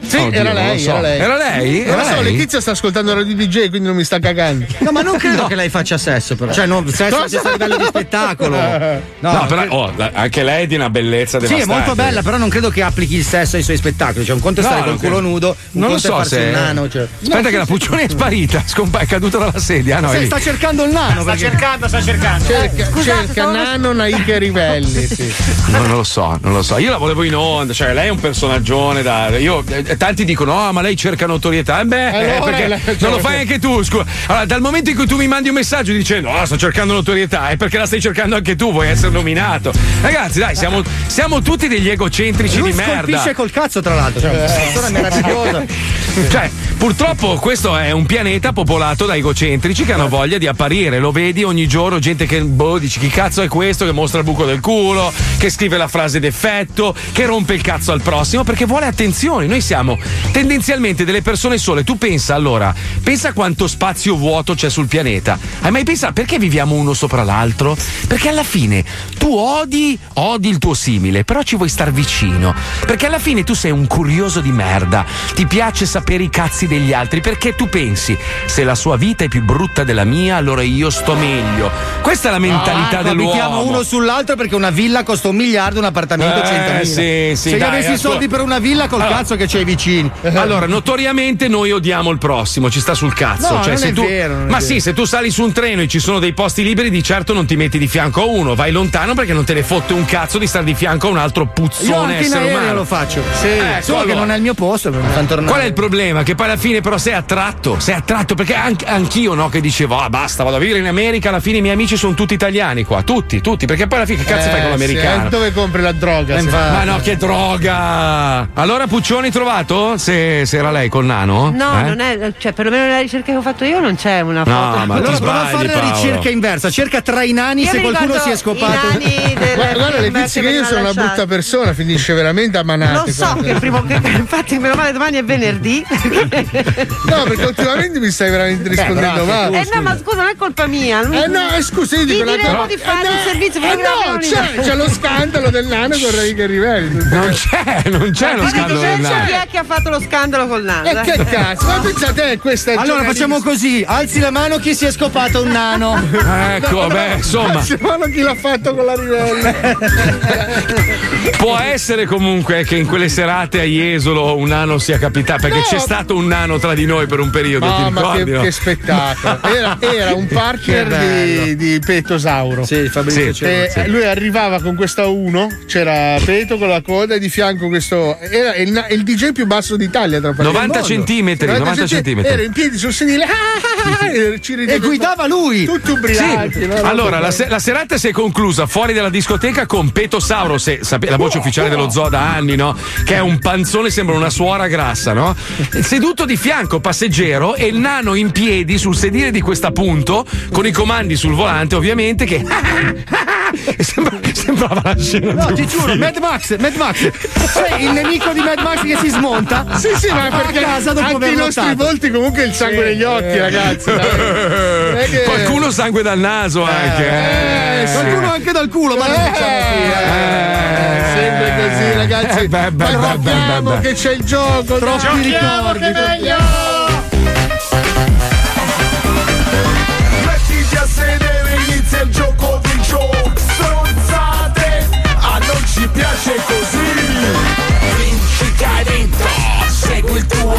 Sì, Oddio, era non lei, so. era lei. Era lei? Non lo so? Letizia sta ascoltando Radio DJ, quindi non mi sta cagando. No, ma non credo che lei faccia sesso, però. Cioè, no, sesso Cosa? a livello di spettacolo. No, No, però oh, la- anche lei è di una bellezza Sì, è devastante. molto bella, però non credo che applichi il sesso ai suoi spettacoli. Cioè, un conto è No, stare col non culo nudo, un Non lo conto è so farsi se. il nano. Cioè. Aspetta, che la Puccioni è sparita, scompa- è caduta dalla sedia. Ah, no, è Sì, sta cercando il nano. Sta perché- cercando, sta cercando. Cerca, Scusate, cerca stavo- Nano Naike Rivelli. Sì. No, non lo so, non lo so. Io la volevo in onda, cioè lei è un personaggione da. Io, eh, tanti dicono, oh, ma lei cerca notorietà. Eh beh, eh, Allora, perché la- non lo fai anche tu. Scusa. Allora, dal momento in cui tu mi mandi un messaggio dicendo, oh, sto cercando notorietà, è perché la stai cercando anche tu, vuoi essere nominato. Ragazzi, dai, siamo, siamo tutti degli egocentrici Lui di merda. scolpisce col cazzo, tra l'altro. Cioè, una persona meravigliosa. Cioè, purtroppo questo è un pianeta popolato da egocentrici che hanno voglia di apparire. Lo vedi ogni giorno, gente che boh, dici chi cazzo è questo, che mostra il buco del culo, che scrive la frase d'effetto, che rompe il cazzo al prossimo perché vuole attenzione. Noi siamo tendenzialmente delle persone sole. Tu pensa allora, pensa quanto spazio vuoto c'è sul pianeta. Hai mai pensato perché viviamo uno sopra l'altro? Perché alla fine tu odi, odi il tuo simile, però ci vuoi star vicino. Perché alla fine tu sei un curioso di merda. Ti piace sapere i cazzi degli altri perché tu pensi se la sua vita è più brutta della mia, allora io sto meglio. Questa è la mentalità Ah, dell'uomo. abitiamo uno sull'altro perché una villa costa un miliardo, un appartamento Eh, 100.000. sì, sì, Se dai, avessi i ascolta. soldi per una villa, col Allora. cazzo che c'hai vicini. Allora, notoriamente noi odiamo il prossimo, ci sta sul cazzo. No, cioè, se tu... vero, Ma sì, se tu sali su un treno e ci sono dei posti liberi, di certo non ti metti di fianco a uno, vai lontano perché non te ne fotte un cazzo di stare di fianco a un altro Io puzzone anche in essere aereo umano. lo faccio. Sì, Solo che allora. non è il mio posto, mi fanno tornare. Qual è il problema? Che poi alla fine però sei attratto, sei attratto perché anche, anch'io no che dicevo ah basta vado a vivere in America, alla fine i miei amici sono tutti italiani qua, tutti, tutti, perché poi alla fine che cazzo Eh, fai con sì, l'americano? eh, dove compri la droga? Eh, se- Ma no, che droga! Allora Puccioni trovato? Se, se era lei col nano? No, Eh? non è, cioè perlomeno nella ricerca che ho fatto io non c'è una foto. No, ma allora prova a fare la Paolo. ricerca inversa. Cerca tra i nani Io se qualcuno si è scopato. I nani del Guarda, guarda film Letizia, che io sono una hanno brutta persona, finisce veramente a manate. Lo so guarda. che il primo che infatti meno male domani è venerdì. No, perché ultimamente mi stai veramente rispondendo male. Eh no, ma scusa, non è colpa mia. Eh no, eh, scusa, io dico una diremo di fare Eh un no, servizio eh no, c'è, c'è lo scandalo del nano con Rai che riveli. Non c'è, non c'è lo scandalo chi del nano. è che ha fatto lo scandalo col nano? E dai? che cazzo? Ma pensate, questa è Allora facciamo così: alzi la mano chi si è scopato un nano. Ecco, beh, insomma. Mano chi l'ha fatto con la rivella? Può essere comunque che in quelle serate a Jesolo un nano sia capitato, perché No. c'è stato un nano tra di noi per un periodo, ti No, ma che, che spettacolo! Era, era un partner di, di Petosauro. Sì, Fabrizio Sì. E sì. lui arrivava con questa 1, c'era Peto con la coda e di fianco questo. Era il, il DJ più basso d'Italia, tra parentesi. 90 centimetri, 90 centimetri. Era in piedi sul sedile ah, e, ci rideva- E guidava lui. Tutti Sì. ubriachi. no? Allora, la, se- la serata si è conclusa fuori dalla discoteca con Petosauro, se, sape- la voce ufficiale dello zoo da anni, no? Che è un panzone, sembra una suora grassa, no? Seduto di fianco, passeggero, e il nano in piedi sul sedile di questa punto, con i comandi sul volante, ovviamente, che. sembra- sembrava la scena No, ti giuro, film. Mad Max, Mad Max. Sai, il nemico di Mad Max che si smonta? Sì, sì, ma a perché casa dopo anche i nostri lottato. volti comunque il sangue negli occhi, ragazzi. dai. Non è che- Qualcuno sangue dal naso anche. Eh, eh. sì. Qualcuno anche dal culo, ma non diciamo. Eh, sempre così, ragazzi. Eh, beh, beh, beh, beh, beh, che c'è il gioco. Troppi ricordi, che meglio.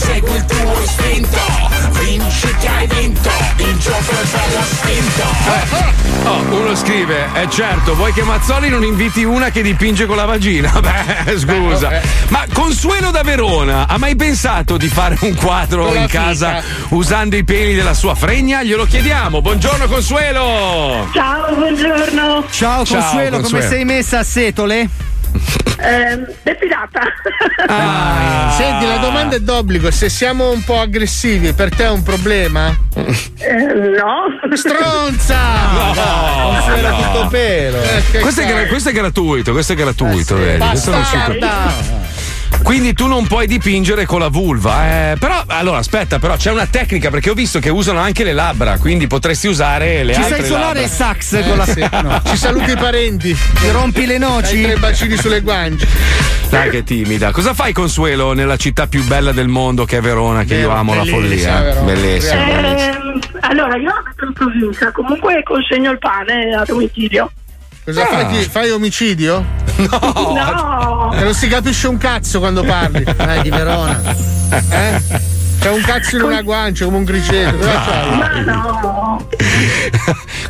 segui il tuo istinto. Vinci che hai vinto, il gioco è bello spinto. Oh, uno scrive, eh certo, vuoi che Mazzoli non inviti una che dipinge con la vagina? Beh, scusa. Ma Consuelo da Verona ha mai pensato di fare un quadro in casa fica. usando i peli della sua fregna? Glielo chiediamo. Buongiorno Consuelo! Ciao, buongiorno. Ciao Ciao, Consuelo, come Consuelo. sei messa a setole? Ehm, depilata. Ah. Senti, la domanda è d'obbligo. Se siamo un po' aggressivi, per te è un problema? Eh, no. Stronza! No, Consuelo no. tutto pelo. Eh, Questo è, gra- questo è gratuito, questo è gratuito, vedi? Questo non si! Quindi tu non puoi dipingere con la vulva. eh. Però, allora, aspetta, però c'è una tecnica perché ho visto che usano anche le labbra, quindi potresti usare le Ci altre sai suonare labbra. il sax con la Sì. no. Ci saluti i parenti. Ti rompi le Hai noci? tre bacini sulle guance. Dai, che timida. Cosa fai, Consuelo, nella città più bella del mondo che è Verona, che io Vero, amo la follia? Bellissima. Ehm, allora, io abito in provincia, comunque consegno il pane a domicilio. Cosa Ah. fai? Fai omicidio? No, E non si capisce un cazzo quando parli. Dai, di Verona. Eh? C'è un cazzo in una guancia come un c'hai? ma no.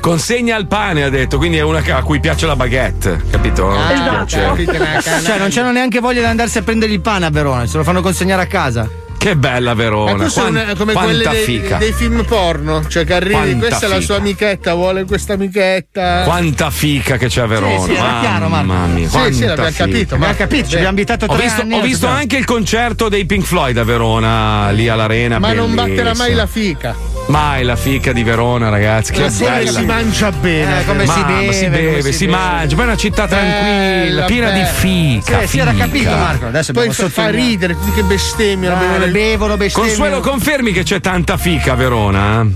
Consegna il pane, ha detto, quindi è una a cui piace la baguette, capito? Ah, Esatto. Cioè, non c'hanno neanche voglia di andarsi a prendere il pane a Verona, se lo fanno consegnare a casa. Che bella Verona. Ma tu sei Quan- una- come quelle quanta dei, fica. dei film porno, cioè che arrivi, Quanta questa è la sua fica. amichetta, vuole questa amichetta. Quanta fica che c'è a Verona. Sì, sì, era chiaro, Marco. Mamma mia, Sì, quanta sì, l'abbiamo fica. capito, Ma ma ha capito, ci abbiamo abitato Ho tre visto, anni. ho visto anche il concerto dei Pink Floyd a Verona, lì all'arena. Ma non bellissimo. batterà mai la fica. Mai la fica di Verona, ragazzi. Che La sera bella. si mangia bene. Eh, come Ma- si ma beve, si come beve, si si, beve. mangia. Poi è una città tranquilla, Bella, piena di bella. fica. Sì, si era fica. capito, Marco. Adesso Poi fa, ridere, tutti che bestemmiano. Dai, bevono bestemmiano. Consuelo, confermi che c'è tanta fica a Verona?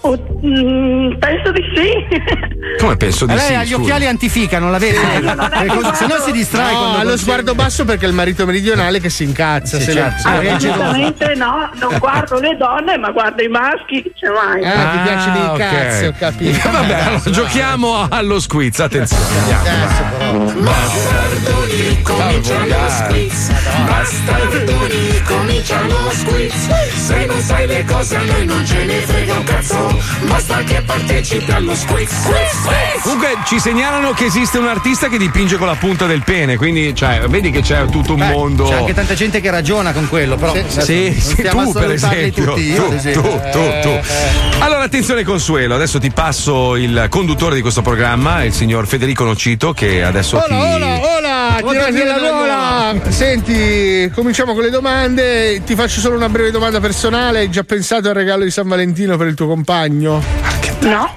Oh, mm, penso di sì. Come penso di Eh, lei sì? ha gli scusa. occhiali antifica, non la vede? no, se no si distrae No, ha lo sguardo basso perché è il marito meridionale che si incazza. Sì, se certo, è geloso. Assolutamente no, non guardo le donne, ma guardo i maschi, c'è mai. Ah, ti piacciono i ok. cazzi, ho capito. Vabbè, allora, giochiamo allo squiz, attenzione. Andiamo. Bastardoni, comincia lo squiz. Bastardoni, comincia lo squiz. Se non sai le cose a noi non ce ne frega un cazzo. Basta che partecipi allo squiz. Squiz, Comunque ci segnalano che esiste un artista che dipinge con la punta del pene, quindi cioè, vedi che c'è tutto un Beh, mondo. C'è anche tanta gente che ragiona con quello, però. adesso Sì, sì, tu per esempio. Tutti, io, tu, esempio. tu, tu, tu. Allora, attenzione Consuelo, adesso ti passo il conduttore di questo programma, il signor Federico Nocito, che adesso ti. Ola, ola, ola, Oh, tirati la gola. Senti, cominciamo con le domande. Ti faccio solo una breve domanda personale. Hai già pensato al regalo di San Valentino per il tuo compagno? No.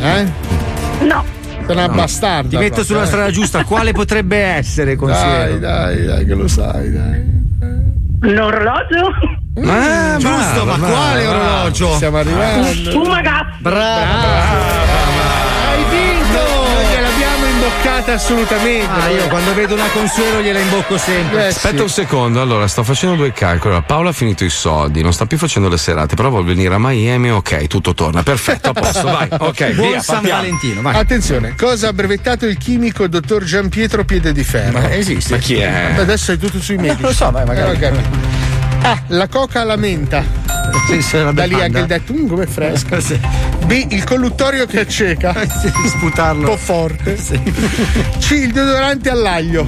Eh? No. Una bastarda. Ti metto sulla eh. strada giusta. Quale potrebbe essere, consiglio? Dai, dai, dai, che lo sai, dai. Un orologio? Ah, Giusto, ma quale orologio? Stiamo arrivando. Un. Hai vinto! Non imboccata assolutamente. Ah, io quando vedo una consuelo gliela imbocco sempre. Eh, Aspetta un secondo, allora sto facendo due calcoli. Allora, Paolo ha finito i soldi, non sta più facendo le serate, però vuole venire a Miami, ok, tutto torna. Perfetto, a posto, vai. Ok, Buon via, San partiamo. Valentino, vai. Attenzione, cosa ha brevettato il chimico dottor Gian Pietro Piede di Ferro? Ma esiste? Ma chi è? Adesso è tutto sui medici. lo so, vai, magari. Eh, ok. A. La coca alla menta. Da lì anche il detto, "Mm, come fresca. B. Il colluttorio che acceca. Sputarlo. Un po' forte. C. Il deodorante all'aglio.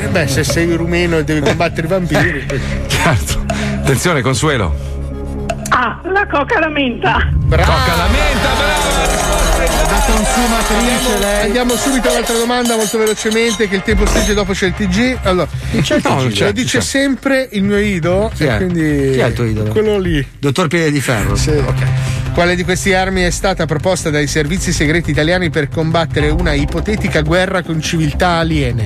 Eh beh, se sei rumeno e devi combattere i vampiri. Certo. Attenzione, Consuelo. Ah, la coca alla menta. Coca alla menta, La consumatrice lei. Andiamo subito all'altra domanda molto velocemente che il tempo stringe dopo c'è il TG. Allora, c'è il no, TG, ce lo c'è, dice c'è. sempre il mio idolo. Chi e è? quindi Chi è il tuo idolo? Quello lì. Dottor Piede di Ferro. Sì. Quale di queste armi è stata proposta dai servizi segreti italiani per combattere una ipotetica guerra con civiltà aliene?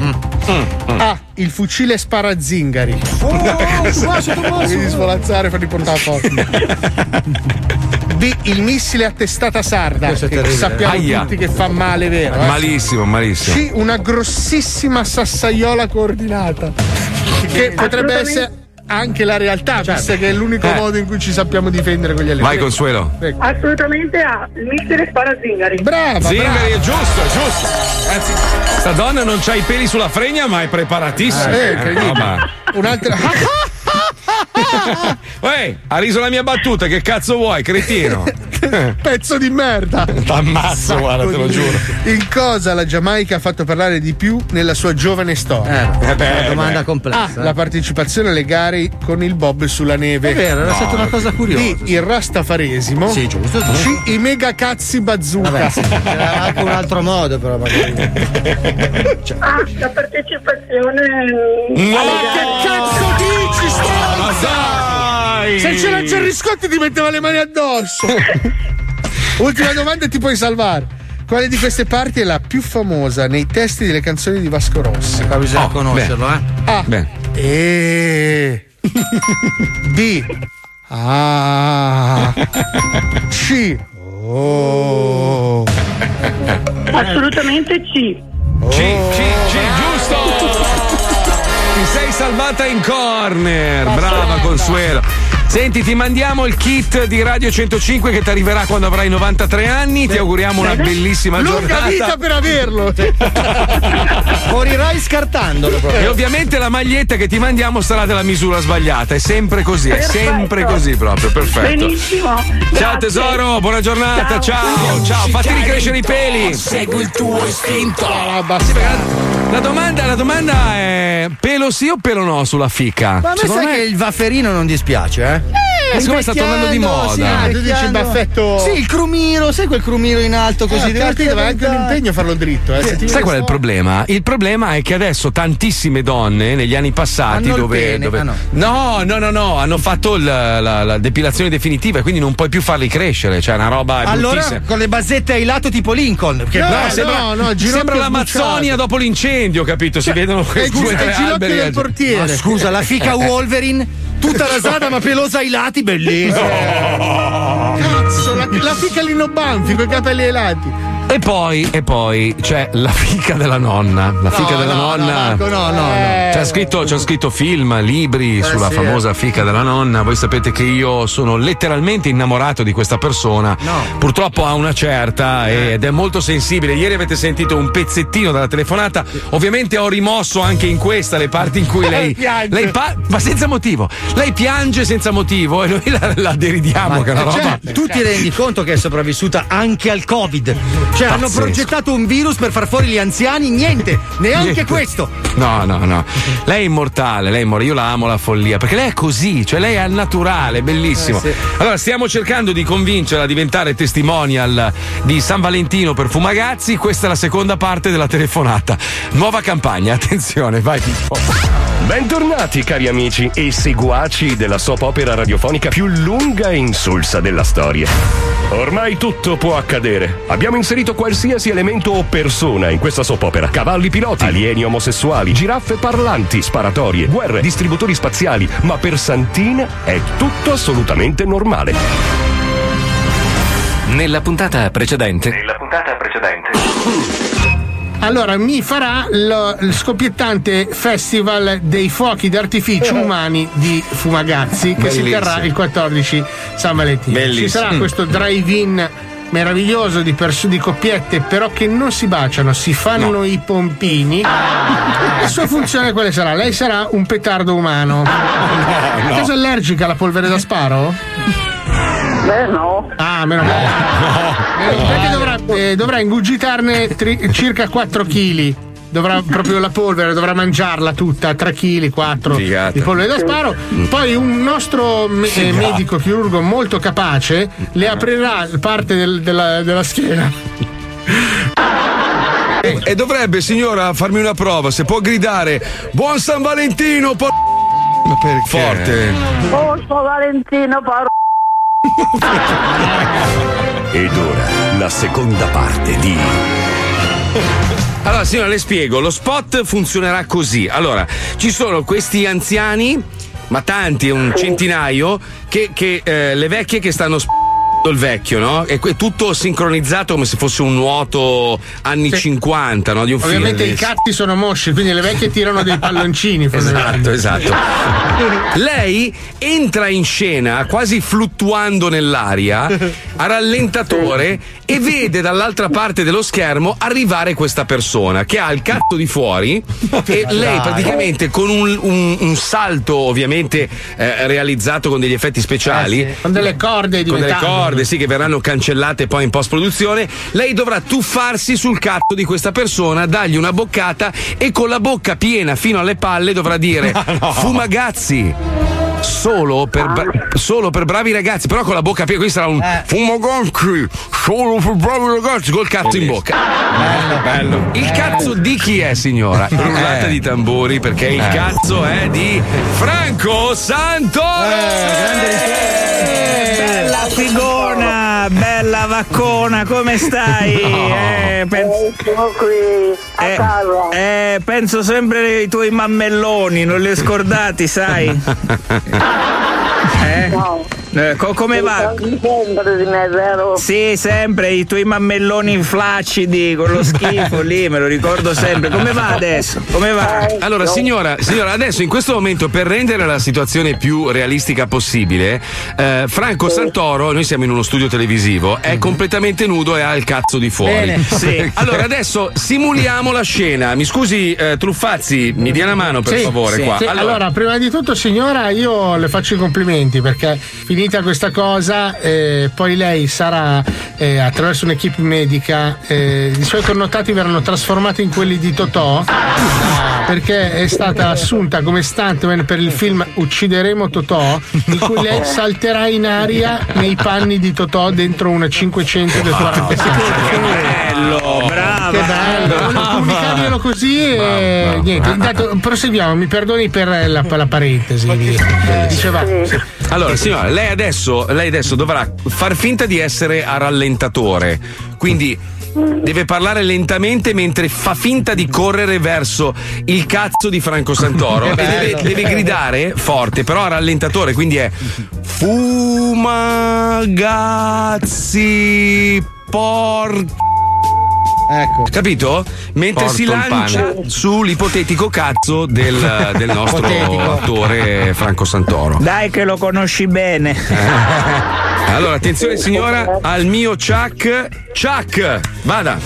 Mm. A. Il fucile sparazingari. Devi svolazzare per riportare a posto. B. Il missile a testata sarda. Questo è Che terribile. sappiamo Aia. tutti che fa male, vero? eh? Malissimo, malissimo. C. Una grossissima sassaiola coordinata. Che potrebbe essere anche la realtà, visto che è l'unico Eh. modo in cui ci sappiamo difendere con gli alleati. Vai, Consuelo. Ecco. Assolutamente A. Il missile spara zingari. Brava, Zingari, è giusto, è giusto. Anzi, sta donna non c'ha i peli sulla fregna, ma è preparatissima. Eh, Eh. Un'altra. Uè, ha riso la mia battuta, che cazzo vuoi, cretino? Pezzo di merda. T'ammazzo, guarda, te lo giuro. In cosa la Giamaica ha fatto parlare di più nella sua giovane storia? Eh, beh, una domanda beh. complessa. A. La partecipazione alle gare con il bob sulla neve. È vero, era stata una cosa curiosa. B. Il rastafaresimo. Sì, giusto, giusto. C. I mega cazzi bazooka. Vabbè, sì, c'era anche un altro modo, però magari. Ah, la partecipazione. No! Ma che cazzo dici, stronza? Dai! Se c'era Gerry Scotti ti metteva le mani addosso. Ultima domanda e ti puoi salvare. Quale di queste parti è la più famosa nei testi delle canzoni di Vasco Rossi? Qua bisogna Oh, conoscerlo, eh. A. Beh. E. B. A. C. Oh. Assolutamente C. C, C, C, giusto! Sei salvata in corner, brava Consuelo. Senti, ti mandiamo il kit di Radio 105 che ti arriverà quando avrai 93 anni. Ti auguriamo una bellissima Lunga giornata. vita per averlo. Morirai scartandolo proprio. E ovviamente la maglietta che ti mandiamo sarà della misura sbagliata. È sempre così, è Perfetto. sempre così proprio. Perfetto. Benissimo. Ciao Grazie. tesoro, buona giornata, ciao, ciao, fatti ricrescere i peli. Segui il tuo istinto. La domanda, la domanda è pelo sì o pelo no sulla fica? Ma a me Secondo sai che il vafferino non dispiace, eh? Yeah. Eh, secondo me sta tornando di moda. sì, Ah, tu dici baffetto. Sì, il crumiro, sai quel crumiro in alto così? Così deve anche un impegno a farlo dritto. Eh. Sai qual è il problema? Il problema è che adesso tantissime donne negli anni passati Hanno il dove, pene, dove- ah, no. no no no no hanno fatto il- la, la depilazione definitiva e quindi non puoi più farli crescere cioè una roba Allora, con le basette ai lato tipo Lincoln. Che No, No, no, sembra, no, ginocchio sembra l'Amazzonia dopo l'incendio, capito? Si vedono È quei due alberi. del portiere. Ma scusa, la fica Wolverine, tutta rasata ma pelosa ai lati, bellissima. Cazzo, la, la fica Lino Banfi con i capelli ai lati. E poi, e poi c'è la fica della nonna. La fica No, della no, nonna. no, Marco, no, no, no. C'è scritto, c'è scritto film, libri sulla sì, famosa fica della nonna. Voi sapete che io sono letteralmente innamorato di questa persona. No. Purtroppo ha una certa ed è molto sensibile. Ieri avete sentito un pezzettino dalla telefonata. Ovviamente ho rimosso anche in questa le parti in cui lei. Piange. lei pa- ma senza motivo. Lei piange senza motivo e noi la, la deridiamo, che è una roba. Tu ti rendi conto che è sopravvissuta anche al Covid? Cioè, hanno progettato un virus per far fuori gli anziani, niente, neanche Niente. questo. No, no, no. Lei è immortale, lei è immortale. Io la amo la follia, perché lei è così, cioè lei è al naturale, bellissimo. Eh, sì. Allora, stiamo cercando di convincerla a diventare testimonial di San Valentino per Fumagazzi. Questa è la seconda parte della telefonata. Nuova campagna, attenzione, vai Pippo. Bentornati cari amici e seguaci della soap opera radiofonica più lunga e insulsa della storia. Ormai tutto può accadere. Abbiamo inserito qualsiasi elemento o persona in questa soap opera. Cavalli piloti, alieni omosessuali, giraffe parlanti, sparatorie, guerre, distributori spaziali, ma per Santina è tutto assolutamente normale. Nella puntata precedente. Nella puntata precedente. Allora, mi farà lo- il scoppiettante festival dei fuochi d'artificio umani di Fumagazzi che si Bellissimo. terrà il 14 San Valentino. Ci Bellissimo. sarà Mm. questo drive-in meraviglioso di, pers- di coppiette però che non si baciano, si fanno i pompini. La sua funzione quale sarà? Lei sarà un petardo umano. no. Cosa allergica alla polvere da sparo? Beh, no. Ah, meno male. Eh, Perché dovrà, eh, dovrà ingugitarne tri- circa 4 kg. Dovrà proprio la polvere, dovrà mangiarla tutta, 3 kg, 4 Figata. di polvere da sparo. Poi un nostro me- eh, Figata. medico chirurgo molto capace le aprirà parte del- della, della schiena. E, e dovrebbe, signora, farmi una prova. Se può gridare Buon San Valentino, po- Ma perché? Forte. Oh, sto Valentino, paro. Ed ora la seconda parte di Allora, signora, le spiego. Lo spot funzionerà così. Allora, ci sono questi anziani, ma tanti, un centinaio, che, che, eh, le vecchie che stanno sp- il vecchio, no? E que- tutto sincronizzato come se fosse un nuoto anni 50, no? Di un film. Ovviamente i catti sono mosci, quindi le vecchie tirano dei palloncini. Esatto, esatto. Lei entra in scena quasi fluttuando nell'aria a rallentatore e vede dall'altra parte dello schermo arrivare questa persona che ha il catto di fuori e lei praticamente con un, un- un salto ovviamente eh, realizzato con degli effetti speciali Eh sì, con delle corde di con delle metallo. Corde sì che verranno cancellate poi in post produzione lei dovrà tuffarsi sul catto di questa persona dargli una boccata e con la bocca piena fino alle palle dovrà dire fumagazzi Solo per, bra- solo per bravi ragazzi, però con la bocca piena, qui sarà un fumagazzi, solo per bravi ragazzi, col cazzo in bocca. Bello, bello. Il cazzo di chi è, signora? Rullata di tamburi, perché il cazzo è di Franco Santoro! Bella figona, bella vaccona, come stai? Eh, pen- Sono qui, a eh, casa. eh, penso sempre ai tuoi mammelloni, non li hai scordati, sai? Eh? Eh, co- come va? Sempre di me, vero? Sì, sempre i tuoi mammelloni flaccidi con lo schifo lì, me lo ricordo sempre. Come va adesso? Come va? Allora, signora, signora, adesso in questo momento, per rendere la situazione più realistica possibile, eh, Franco Santoro, noi siamo in uno studio televisivo, è completamente nudo e ha il cazzo di fuori. Bene. Sì. Allora, adesso simuliamo la scena. Mi scusi, eh, Truffazzi, mi dia una mano per Sì, favore sì. qua. Sì, allora. prima di tutto, signora, io le faccio i complimenti perché finita questa cosa, eh, poi lei sarà eh, attraverso un'equipe medica, eh, i suoi connotati verranno trasformati in quelli di Totò. Perché è stata assunta come stuntman per il film Uccideremo Totò, in cui lei salterà in aria nei panni di Totò dentro una 500 del 46. Bello, brava. Che bello, comunicarglielo così e niente. Intanto proseguiamo, mi perdoni per la, la parentesi. Diceva. Allora, signora, lei adesso, lei adesso dovrà far finta di essere a rallentatore. Quindi deve parlare lentamente mentre fa finta di correre verso il cazzo di Franco Santoro. E deve, deve gridare forte, però a rallentatore, quindi è Fumagazzi por. Ecco. Capito? Mentre Porto si lancia sull'ipotetico cazzo del, del nostro attore Franco Santoro. Dai che lo conosci bene. Allora, attenzione signora, al mio Chuck. Chuck, vada.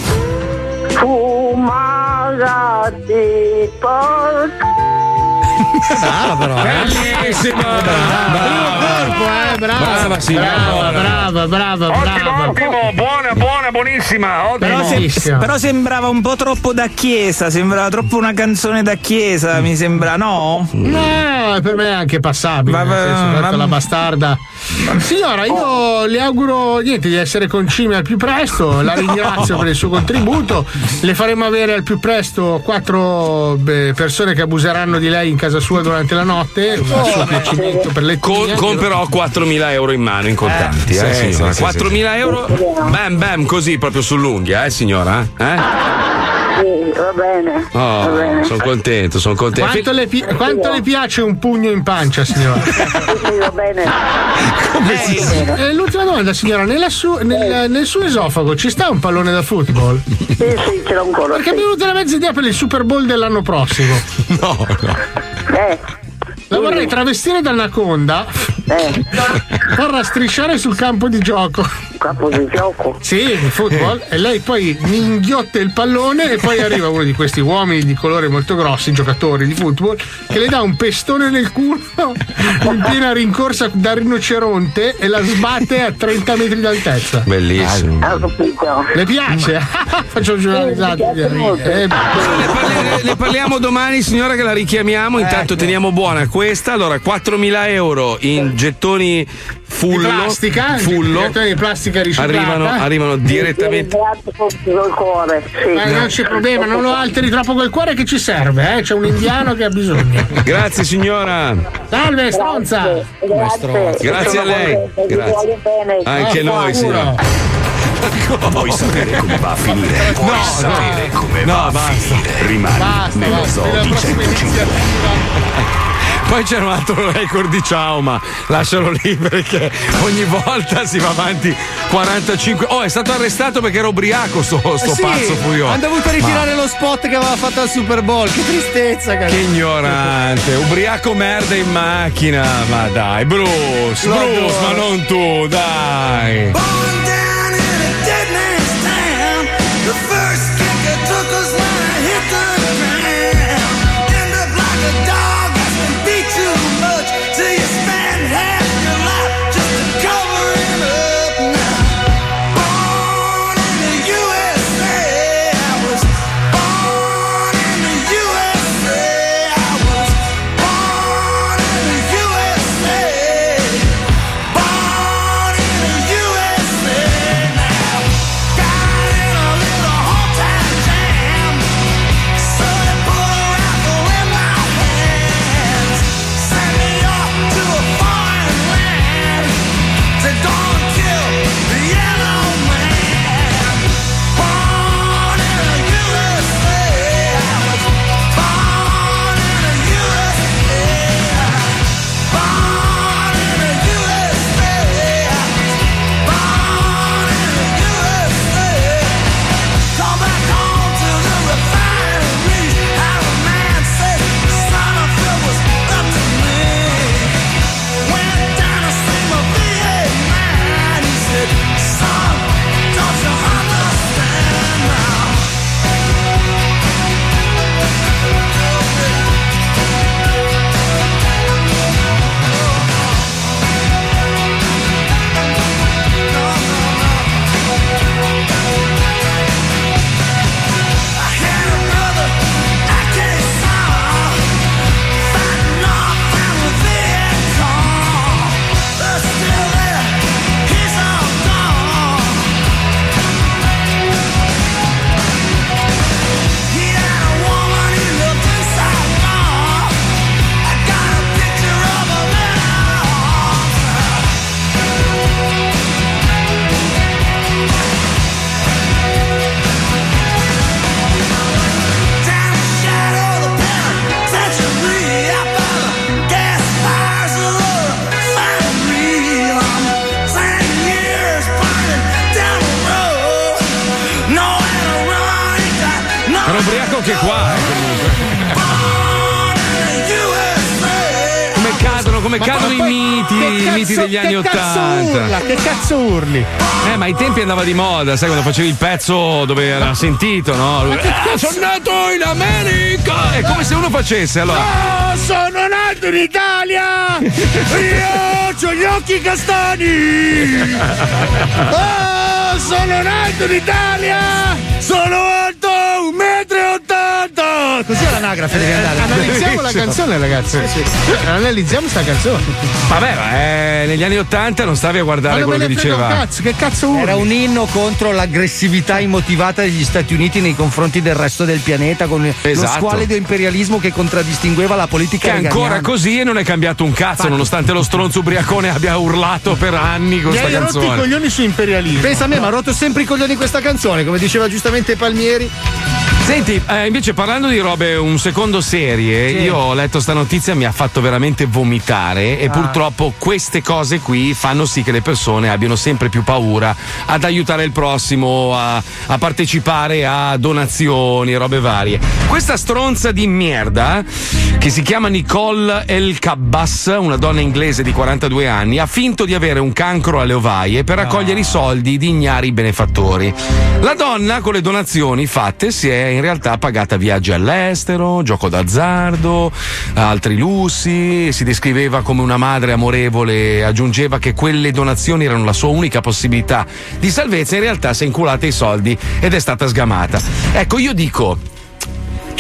Fumagazzi, porca. Brava però, eh. Bellissima! Eh, brava. Brava, brava, brava, brava, brava. Ottimo, buona, buona, buona, buonissima. Però, se- però sembrava un po' troppo da chiesa, sembrava troppo una canzone da chiesa, mi sembra, no? No, per me è anche passabile. Ma- nel senso, ma- la bastarda. Signora, io le auguro niente di essere concime al più presto. La ringrazio per il suo contributo. Le faremo avere al più presto quattro beh, persone che abuseranno di lei in casa sua durante la notte. Un suo piacimento per le Con, con però 4.000 euro in mano in contanti, eh, sì, signora. sì, sì, 4.000 sì. euro, bam bam, così proprio sull'unghia, eh, signora? Eh? Sì, va bene. va Oh, bene. sono contento, sono contento. Quanto le, pi- quanto le piace un pugno in pancia, signora? Sì, va bene. Eh, eh, l'ultima domanda, signora, nella su- nel, nel suo esofago ci sta un pallone da football? Sì, sì, ce l'ho ancora. Perché mi è venuta una mezza idea per il Super Bowl dell'anno prossimo. No, no. Eh. La vorrei travestire da anaconda. Eh. Farla strisciare sul campo di gioco. Campo di gioco? Sì, il football. E lei poi mi inghiotte il pallone e poi arriva uno di questi uomini di colore molto grossi, giocatori di football, che le dà un pestone nel culo in piena rincorsa da rinoceronte e la sbatte a 30 metri d'altezza. Bellissimo. Capito. Le piace? Faccio giocare esatto. Eh, Ne, parli- ne parliamo domani, signora, che la richiamiamo. Intanto teniamo buona questa. Allora, 4.000 euro in gettoni fullo. Di plastica, fullo. gettoni di plastica riciclata. Arrivano, arrivano direttamente. Col cuore, sì. Ma non c'è problema, non lo alteri troppo col cuore che ci serve, eh? C'è un indiano che ha bisogno. Grazie, signora. Salve, stronza! Grazie. Grazie a lei. Grazie. Anche noi, signora. Vuoi sapere come va a finire? Vuoi No, sapere no. come No, va a basta. finire? Rimani Basta, nello basta. zoo di prossima 105. Poi c'era un altro record di ciao, ma lascialo lì perché ogni volta si va avanti 45. Oh, è stato arrestato perché era ubriaco sto, sto Eh sì, pazzo furioso. Hanno dovuto ritirare Ma lo spot che aveva fatto al Super Bowl. Che tristezza, cazzo. Che ignorante, ubriaco merda in macchina. Ma dai, Bruce, Lo Bruce, adoro. ma non tu, dai. The first anche qua, eh, comunque. Come cadono, come Ma cadono i poi- miti, che i miti cazzo- degli anni cazzo Ottanta. Che cazzo urli? Eh, ma ai tempi andava di moda, sai quando facevi il pezzo dove era sentito, no? "Eh, cazzo- sono nato in America! È come se uno facesse, allora. No, sono nato in Italia! Io ho gli occhi castani! Ah, sono nato in Italia! Sono Così all'anagrafe devi andare. Analizziamo la canzone, ragazzi. Analizziamo sta canzone. Vabbè, ma eh, negli anni Ottanta non stavi a guardare quello che diceva. cazzo, che cazzo urli? Era un inno contro l'aggressività immotivata degli Stati Uniti nei confronti del resto del pianeta, con lo Esatto. squalido imperialismo che contraddistingueva la politica Che è ancora reganiana. così e non è cambiato un cazzo, nonostante lo stronzo ubriacone abbia urlato per anni con Mi questa hai rotto i canzone. coglioni su imperialismo. Pensa a me, ma ha rotto sempre i coglioni questa canzone, come diceva giustamente Palmieri. Senti, eh, invece parlando di robe un secondo serie, io ho letto sta notizia, mi ha fatto veramente vomitare e Ah. purtroppo queste cose qui fanno sì che le persone abbiano sempre più paura ad aiutare il prossimo, a, a partecipare a donazioni, robe varie. Questa stronza di merda, che si chiama Nicole El Kabbas, una donna inglese di 42 anni, ha finto di avere un cancro alle ovaie per raccogliere i soldi di ignari benefattori. La donna con le donazioni fatte si è in realtà pagata viaggi all'estero, gioco d'azzardo, altri lussi, si descriveva come una madre amorevole, aggiungeva che quelle donazioni erano la sua unica possibilità di salvezza, in realtà si è inculata i soldi ed è stata sgamata. Ecco, io dico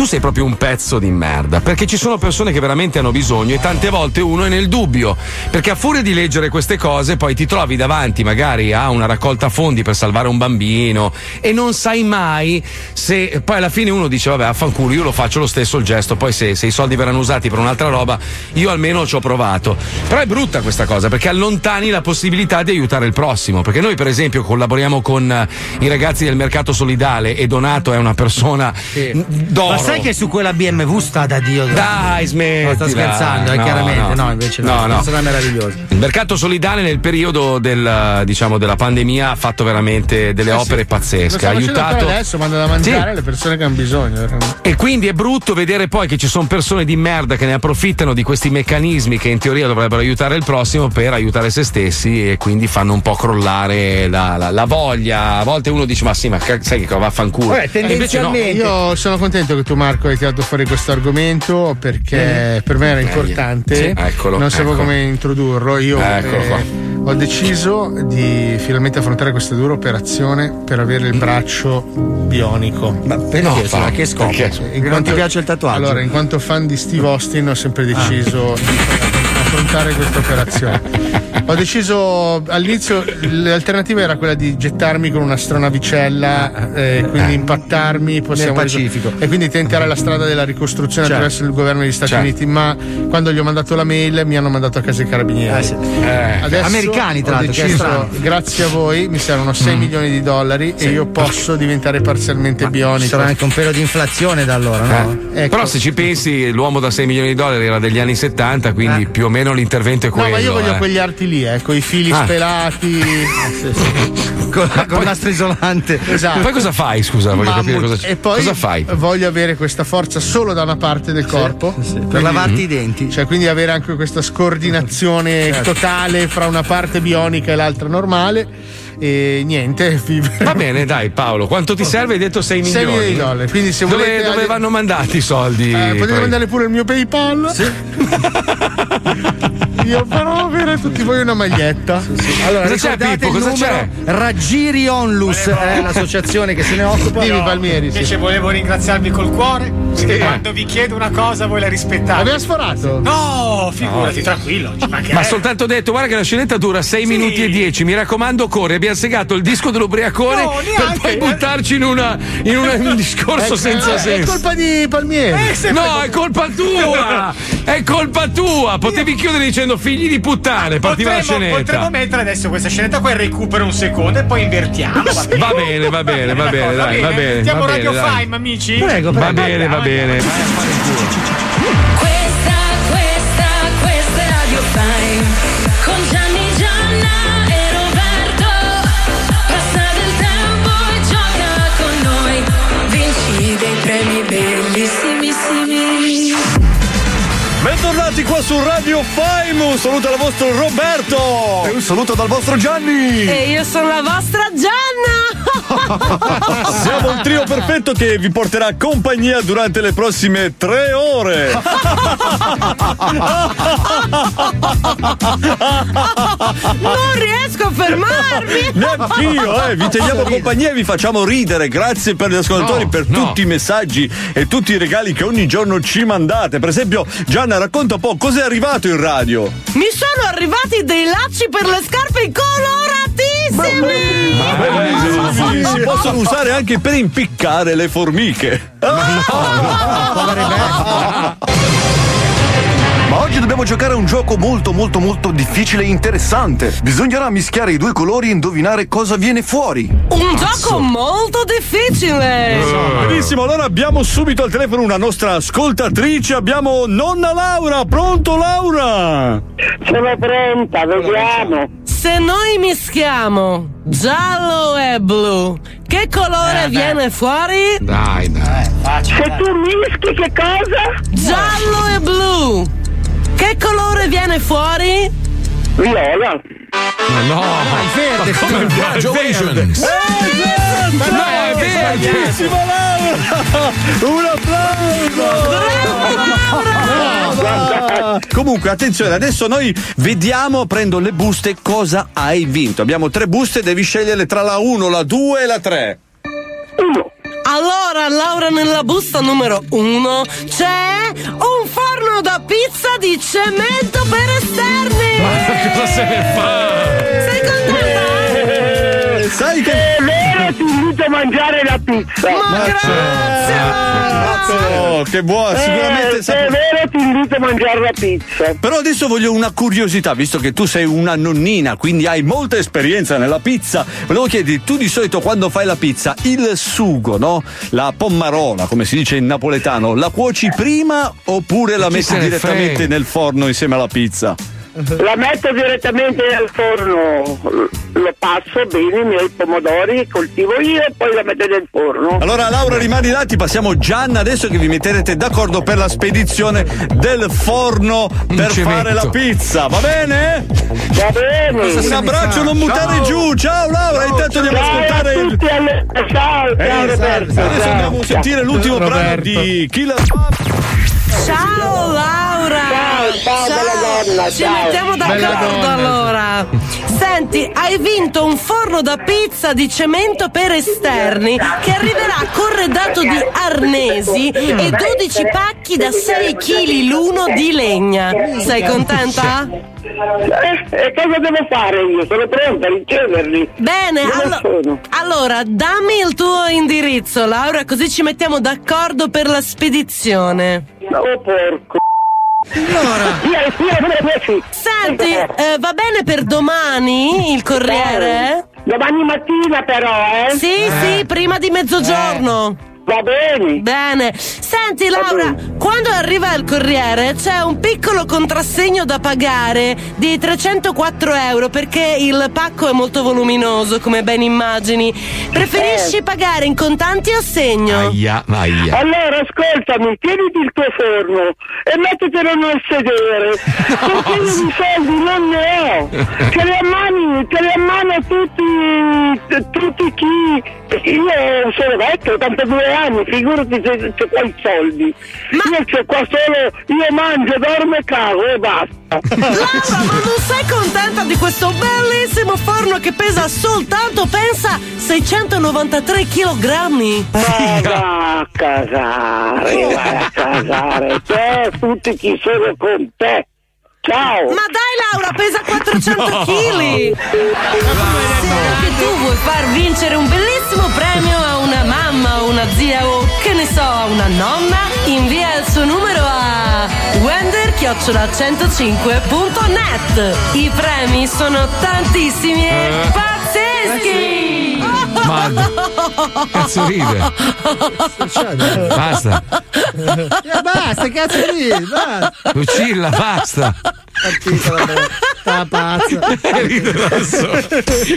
tu sei proprio un pezzo di merda, perché ci sono persone che veramente hanno bisogno e tante volte uno è nel dubbio, perché a furia di leggere queste cose poi ti trovi davanti magari a una raccolta fondi per salvare un bambino e non sai mai se poi alla fine uno dice vabbè affanculo io lo faccio lo stesso il gesto, poi se, se i soldi verranno usati per un'altra roba io almeno ci ho provato. Però è brutta questa cosa perché allontani la possibilità di aiutare il prossimo, perché noi per esempio collaboriamo con eh, i ragazzi del mercato solidale e Donato è una persona d'oro. Sai che su quella BMW sta da Dio? Dai, smettila. No, sto scherzando, eh, No, chiaramente. no. No, invece no. No, persona meravigliosa. Il mercato solidale nel periodo del, diciamo, della pandemia ha fatto veramente delle Eh sì. opere Lo pazzesche. Ha aiutato. adesso, manda da mangiare Sì. alle persone che hanno bisogno. E quindi è brutto vedere poi che ci sono persone di merda che ne approfittano di questi meccanismi che in teoria dovrebbero aiutare il prossimo per aiutare se stessi e quindi fanno un po' crollare la, la- la voglia. A volte uno dice: Ma sì, ma sai che cosa vaffanculo. Vabbè, E invece no. Io sono contento che tu, Marco, hai tirato fuori questo argomento perché per me era importante. Sì. Eccolo, non sapevo ecco. come introdurlo. Io Eccolo eh, qua. ho deciso di finalmente affrontare questa dura operazione per avere il braccio bionico. Ma perché? Scusa, a che scopo? Non ti piace il tatuaggio? Allora, in quanto fan di Steve Austin, ho sempre deciso di affrontare questa operazione. Ho deciso all'inizio l'alternativa era quella di gettarmi con un'astronavicella, eh, quindi impattarmi possiamo Nel Pacifico. e quindi tentare la strada della ricostruzione Certo. attraverso il governo degli Stati Certo. Uniti. Ma quando gli ho mandato la mail mi hanno mandato a casa i carabinieri. Eh sì. Adesso Americani, tra ho l'altro, deciso, grazie a voi, mi servono 6 milioni di dollari e io posso diventare parzialmente Ci bionico. sarà anche un pelo di inflazione da allora, no? Eh, Ecco. Però se ci pensi, l'uomo da 6 milioni di dollari era degli anni 70, quindi più o meno l'intervento è No, quello. ma io voglio eh. quegli arti lì, eh, con i fili Ah. spelati. con con nastro isolante. Esatto. Poi cosa fai, scusa, voglio Mammut. capire cosa, e poi cosa fai. voglio avere questa forza solo da una parte del corpo per lavarti i denti. cioè quindi avere anche questa scordinazione Certo. totale fra una parte bionica e l'altra normale e niente Va bene, dai Paolo, quanto ti serve? Hai detto 6 6 milioni. milioni di dollari quindi se dove, volete dove vanno mandati i soldi? Eh, potete poi? mandare pure il mio PayPal io però avere tutti voi una maglietta Allora, Cosa c'è, Pippo? il Cosa numero Raggiri Onlus è l'associazione che se ne occupa. Dimmi, Palmieri, sì. Invece volevo ringraziarvi col cuore. Che quando vi chiedo una cosa voi la rispettate. Aveva sforato? No, figurati, No. tranquillo. Ma soltanto detto, guarda che la scenetta dura 6 minuti e 10. Mi raccomando, corri. Abbiamo segato il disco dell'ubriacone No, per poi buttarci in, una, in un discorso È- senza è, senso. è colpa di Palmieri No, è colpa tua! È colpa tua! Potevi chiudere dicendo figli di puttane, partiva la Potremmo, scenetta. potremmo mettere adesso questa scenetta qua e recupero un secondo e poi invertiamo. Va bene, Va bene, va bene, va bene, dai, va bene. Mettiamo va bene, Radio. Fime, amici? Prego, Va prego. bene, va bene. Questa, Bentornati qua su Radio Fime, un saluto dal vostro Roberto! E un saluto dal vostro Gianni! E io sono la vostra Gianna! Siamo il trio perfetto che vi porterà compagnia durante le prossime tre ore! Non riesco a fermarmi! Neanch'io, eh! Vi teniamo compagnia e vi facciamo ridere. Grazie per gli ascoltatori, No, per no. tutti i messaggi e tutti i regali che ogni giorno ci mandate. Per esempio, Gianna, racconta un po' cos'è arrivato in radio. Mi sono arrivati dei lacci per le scarpe coloratissimi! Si, si possono usare anche per impiccare le formiche. Ma oggi dobbiamo giocare a un gioco molto molto molto difficile e interessante. Bisognerà mischiare i due colori e indovinare cosa viene fuori. Un gioco molto difficile! Benissimo, allora abbiamo subito al telefono una nostra ascoltatrice, abbiamo nonna Laura, pronto Laura? Sono pronta, vediamo. Se noi mischiamo giallo e blu, che colore viene fuori? Dai, dai. Se tu mischi che cosa? Giallo e blu. Che colore viene fuori? Viola. Ma no, il verde. Ma come il verde? Congratulations. Ma no, è verde. Bravissima Laura! Un applauso! Comunque, attenzione, adesso noi vediamo, prendo le buste, cosa hai vinto. Abbiamo tre buste, devi scegliere tra la 1, la 2 e la 3. Allora, Laura, nella busta numero uno c'è un forno da pizza di cemento per esterni. Ma cosa se ne fa? Sei contenta? Sai che. È vero, ti invito a mangiare la pizza. Ma Oh, che buono, sicuramente Eh, se è vero, ti invito a mangiare la pizza. Però adesso voglio una curiosità, visto che tu sei una nonnina, quindi hai molta esperienza nella pizza. Volevo chiederti, tu di solito quando fai la pizza, il sugo, no? La pommarona, come si dice in napoletano, la cuoci prima oppure la metti se direttamente frega? nel forno insieme alla pizza? La metto direttamente nel forno, lo passo bene, i miei pomodori, coltivo io e poi la metto nel forno. Allora Laura rimani là, ti passiamo Gianna adesso che vi metterete d'accordo per la spedizione del forno per cemento. fare la pizza, va bene? Va bene. Un abbraccio, non buttare Ciao. giù, ciao Laura, intanto andiamo a Ciao a ascoltare il... tutti, alle- Ciao, ciao Eh, Roberto. Adesso ciao. andiamo a sentire l'ultimo brano Roberto. di Killer Ciao Laura! Ciao, ciao, bella donna, Ci ciao. mettiamo d'accordo allora. Senti, hai vinto un forno da pizza di cemento per esterni che arriverà corredato di arnesi e 12 pacchi da 6 kg l'uno di legna. Sei contenta? Eh, e cosa devo fare io? Sono pronta a riceverli. Bene, allo- allora dammi il tuo indirizzo, Laura, così ci mettiamo d'accordo per la spedizione. Oh porco. Allora. Senti, eh, va bene per domani il corriere? Domani mattina però, eh? Sì, sì, prima di mezzogiorno. Va bene. Bene. Senti Laura, quando arriva il corriere c'è un piccolo contrassegno da pagare di 304 euro perché il pacco è molto voluminoso, come ben immagini. Preferisci Eh. pagare in contanti o segno? Aia, aia. Allora ascoltami, tieniti il tuo forno e mettetelo nel sedere. Perché io di soldi non ne ho. Ce li a mano, ce li a mano tutti, tutti chi. Io sono vecchio, ho 82 anni, figurati se c'è qua i soldi. Io c'ho qua solo, io mangio, dormo e cago e basta. Laura, ma non sei contenta di questo bellissimo forno che pesa soltanto, pensa, 693 kg? Ma va a casare, vai a casare, te, tutti chi sono con te. Ciao! Ma dai Laura, pesa 400 kg! Se anche tu vuoi far vincere un bellissimo premio a una mamma o una zia o che ne so, a una nonna, invia il suo numero a wender-105.net. I premi sono tantissimi e pazzeschi! Ma cazzo ride? Basta. Eh, basta, cazzo lì, basta. Lucilla, basta. Partita la Sta pazza.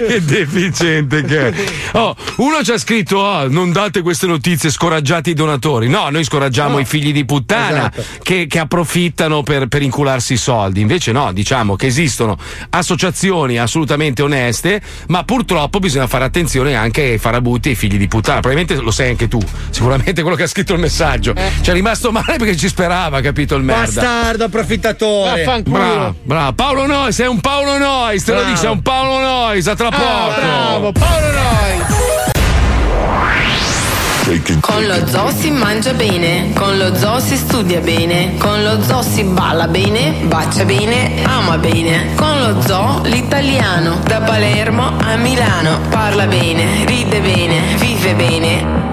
che deficiente che è. Oh, uno ci ha scritto: oh, non date queste notizie, scoraggiate i donatori. No, noi scoraggiamo i figli di puttana Esatto. che, che approfittano per, per incularsi i soldi. Invece, no, diciamo che esistono associazioni assolutamente oneste, ma purtroppo bisogna fare attenzione anche ai farabutti e ai figli di puttana. Probabilmente lo sai anche tu, sicuramente quello che ha scritto il messaggio. Ci è rimasto male perché ci sperava, capito il merda. Bastardo approfittatore. Bravo, bravo. Paolo Nois, sei un Paolo Nois, te lo dice, è un Paolo Nois, a tra poco. bravo, Paolo Noi. Con lo zoo si mangia bene, con lo zoo si studia bene, con lo zoo si balla bene, bacia bene, ama bene. Con lo zoo l'italiano, da Palermo a Milano, parla bene, ride bene, vive bene.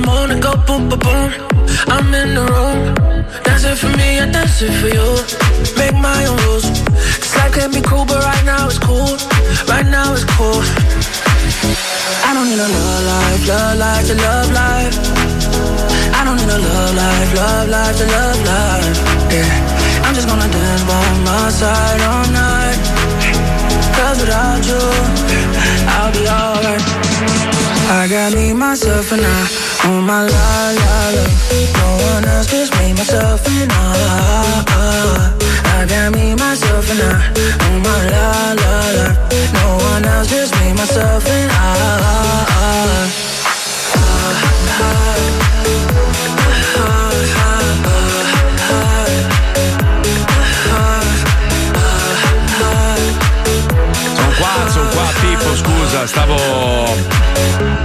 the moon and go boom, boom, boom. I'm in the room, dancing for me, I dance it for you. Make my own rules. This life can be cruel, but right now it's cool. Right now it's cool. I don't need a love life, love life to love life. I don't need a love life, love life to love life. Yeah, I'm just gonna dance by my side all night. Cause without you, I'll be alright. I got me, myself, and I on my la la la. No one else, just me, myself, and I. I got me, myself, and I on my la la la. No one else, just me, myself, and I. Sono qua, sono qua, Pippo, scusa, stavo.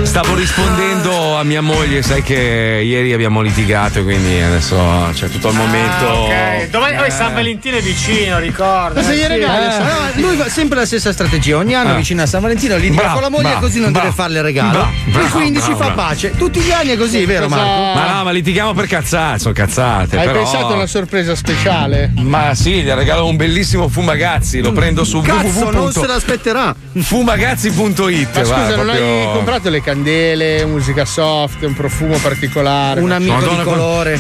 Stavo rispondendo a mia moglie, sai che ieri abbiamo litigato, quindi adesso c'è tutto il momento. Ah, ok, dove Eh. San Valentino è vicino, ricordo. Cosa Eh, gli sì. regali? Eh. No, lui fa sempre la stessa strategia. Ogni anno Ah. vicino a San Valentino litiga con la moglie bravo, così non bravo. deve farle il regalo. E bravo, quindi si fa pace. Tutti gli anni è così, vero Marco? Ma no, ma litighiamo per cazzate, sono cazzate. Hai però... pensato a una sorpresa speciale? Ma sì, gli regalo un bellissimo Fumagazzi, lo prendo su Cazzo, non se www. l'aspetterà. Fumagazzi.it. Ma scusa, va, non hai proprio- comprato le candele, musica soft, un profumo particolare? Un amico Madonna, di colore.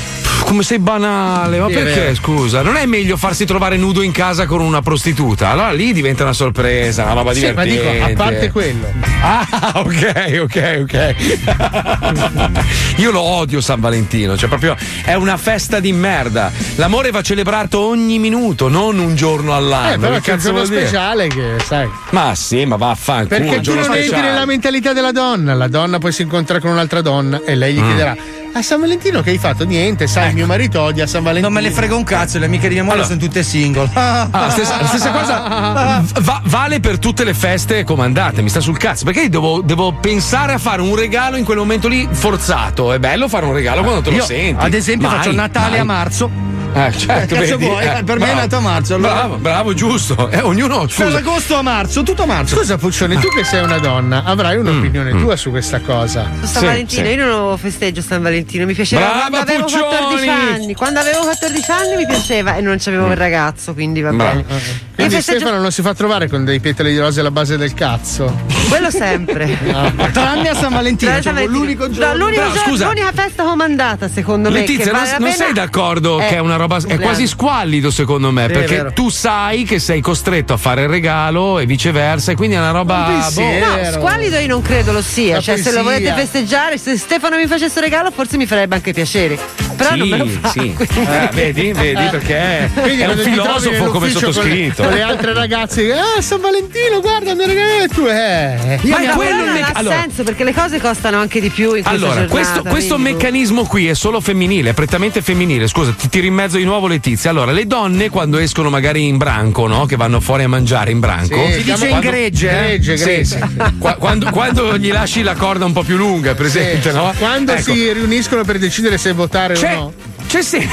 Come sei banale, ma Sì, perché scusa? Non è meglio farsi trovare nudo in casa con una prostituta? Allora lì diventa una sorpresa, una roba Sì, ma divertente. dico, a parte quello. Ah, ok, ok, ok. Io lo odio San Valentino, cioè proprio è una festa di merda. L'amore va celebrato ogni minuto, non un giorno all'anno. Eh, però che c'è un giorno speciale che, sai. Ma sì, ma vaffanculo. Perché tu non entri speciale. nella mentalità della donna. La donna poi si incontra con un'altra donna e lei gli Mm. chiederà: A San Valentino che hai fatto? Niente, sai, mio marito odia San Valentino. Non me ne frega un cazzo, le amiche di mia moglie Allora- sono tutte single. Ah, la, stessa, la stessa cosa va- vale per tutte le feste comandate, mi sta sul cazzo. Perché io devo, devo pensare a fare un regalo in quel momento lì forzato. È bello fare un regalo quando te lo Io, senti. ad esempio, Mai, faccio Natale mai. a marzo. Eh, certo, Cazzo vedi? vuoi? Eh, per me è bravo. nato a marzo. Allora. Bravo, bravo, giusto. Eh, ognuno, scusa. Dall'agosto a marzo, tutto a marzo. Scusa, Puccioni, tu che sei una donna, avrai un'opinione Mm, tua su questa cosa. Su San Valentino, io non lo festeggio San Valentino, mi piaceva Brava, quando avevo Puccioni! 14 anni. Quando avevo 14 anni mi piaceva e non c'avevo il ragazzo, quindi va bene. Quindi Io festeggio- Stefano non si fa trovare con dei petali di rose alla base del cazzo. Quello sempre. Tranne a San Valentino, cioè, San l'unico Valentino. giorno. No, l'unico Però, giorno- scusa. l'unica festa comandata, secondo me. Letizia, non, sei d'accordo che è una roba. È compleanno. quasi squallido, secondo me. Sì, è perché tu sai che sei costretto a fare il regalo e viceversa, e quindi è una roba. boh. No, squallido io non credo lo sia. La Cioè, se lo poesia. volete festeggiare, se Stefano mi facesse regalo, forse mi farebbe anche piacere. Però sì, non me lo fa. sì. Eh, vedi, vedi, perché Quindi è un filosofo come nell'ufficio con- sottoscritto. Con le altre ragazze, ah, San Valentino, guarda, e tu eh. Ma quello non ha allora- senso perché le cose costano anche di più in questa Allora, giornata. questo, questo quindi- meccanismo qui è solo femminile, è prettamente femminile. Scusa, ti tiro in mezzo di nuovo Letizia. Allora, le donne quando escono magari in branco, no? Che vanno fuori a mangiare in branco. Sì, si dice in gregge, eh? Gregge, Sì, gregge. sì. Qua- quando, quando gli lasci la corda un po' più lunga, presente, Sì. no? Quando Ecco. si riuniscono per decidere se votare o no. C'è sempre.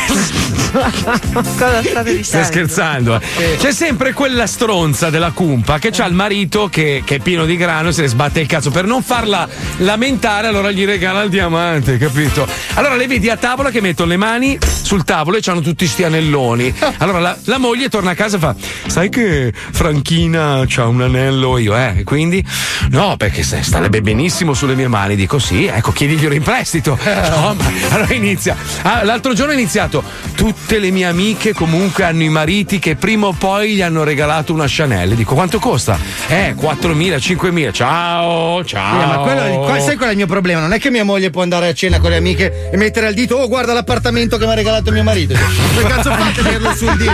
Stai scherzando? eh? C'è sempre quella stronza della cumpa che ha il marito che, che è pieno di grano e se ne sbatte il cazzo. Per non farla lamentare, allora gli regala il diamante, capito? Allora le vedi a tavola che mettono le mani sul tavolo e hanno tutti sti anelloni. Allora la, la moglie torna a casa e fa: Sai che Franchina ha un anello io, eh? E quindi? No, perché se- starebbe benissimo sulle mie mani. Dico sì, ecco, chiediglielo in prestito. No, ma allora inizia. Ah, l'altro giorno è iniziato. Tutte le mie amiche comunque hanno i mariti che prima o poi gli hanno regalato una Chanel. Dico quanto costa? Eh, 4.000, 5.000. Ciao, ciao. Eh, ma quello, sai qual è il mio problema? Non è che mia moglie può andare a cena con le amiche e mettere al dito, oh guarda l'appartamento che mi ha regalato mio marito. Che cazzo fa a tenerlo sul dito?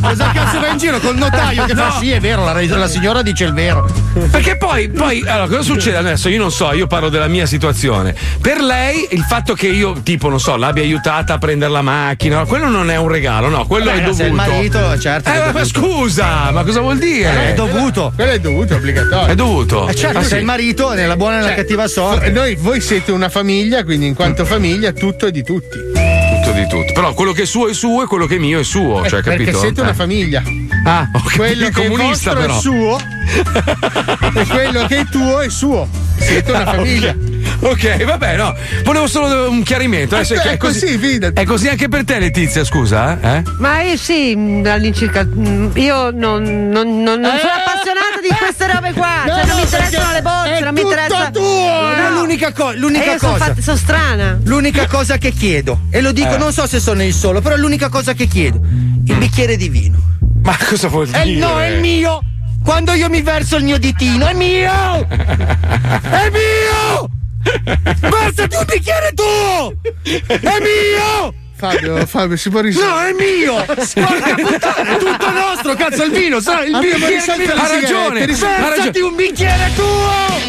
Cosa cazzo va in giro col notaio che fa No. sì è vero, la, la signora dice il vero. Perché poi, poi, allora, cosa succede adesso? Io non so, io parlo della mia situazione. Per lei, il fatto che io, tipo, non so, l'abbia aiutata a prendere la macchina, quello non è un regalo, no, quello Beh, è dovuto. se è il marito, certo. Eh, è ma scusa, ma cosa vuol dire? È dovuto. Quello è dovuto, è obbligatorio. È dovuto. Eh, certo, Ah, se il marito nella buona e nella Cioè, cattiva sorte. Noi, voi siete una famiglia, quindi in quanto famiglia tutto è di tutti. Tutto di tutto. Però quello che è suo è suo e quello che è mio è suo, Eh, cioè, capito? Perché siete Eh. una famiglia. Ah, capito, Quello il che è comunista vostro però. è suo e quello che è tuo è suo. Siete una Ah, famiglia. Ok. Vabbè, no. Volevo solo un chiarimento. Adesso Eh, che è così, È così anche per te, Letizia, scusa, eh? Ma io sì, mh, all'incirca. mh, Io non, non- non- non sono appassionata di queste robe qua. No, cioè, non mi no, interessano le borse, non mi tutto interessa. tuo, No. è l'unica, co- l'unica io sono cosa. fatta- sono strana. L'unica cosa che chiedo, e lo dico, Eh. non so se sono il solo, però è l'unica cosa che chiedo: il bicchiere di vino. Ma cosa vuol dire? no, è il mio! Quando io mi verso il mio ditino, è mio! È mio! Versati un bicchiere tu! È mio! Fabio, Fabio, si può risolvere. No, è mio! Porca puttana, è tutto nostro, cazzo, il vino! Il vino. Ha ragione, Versati un bicchiere tuo!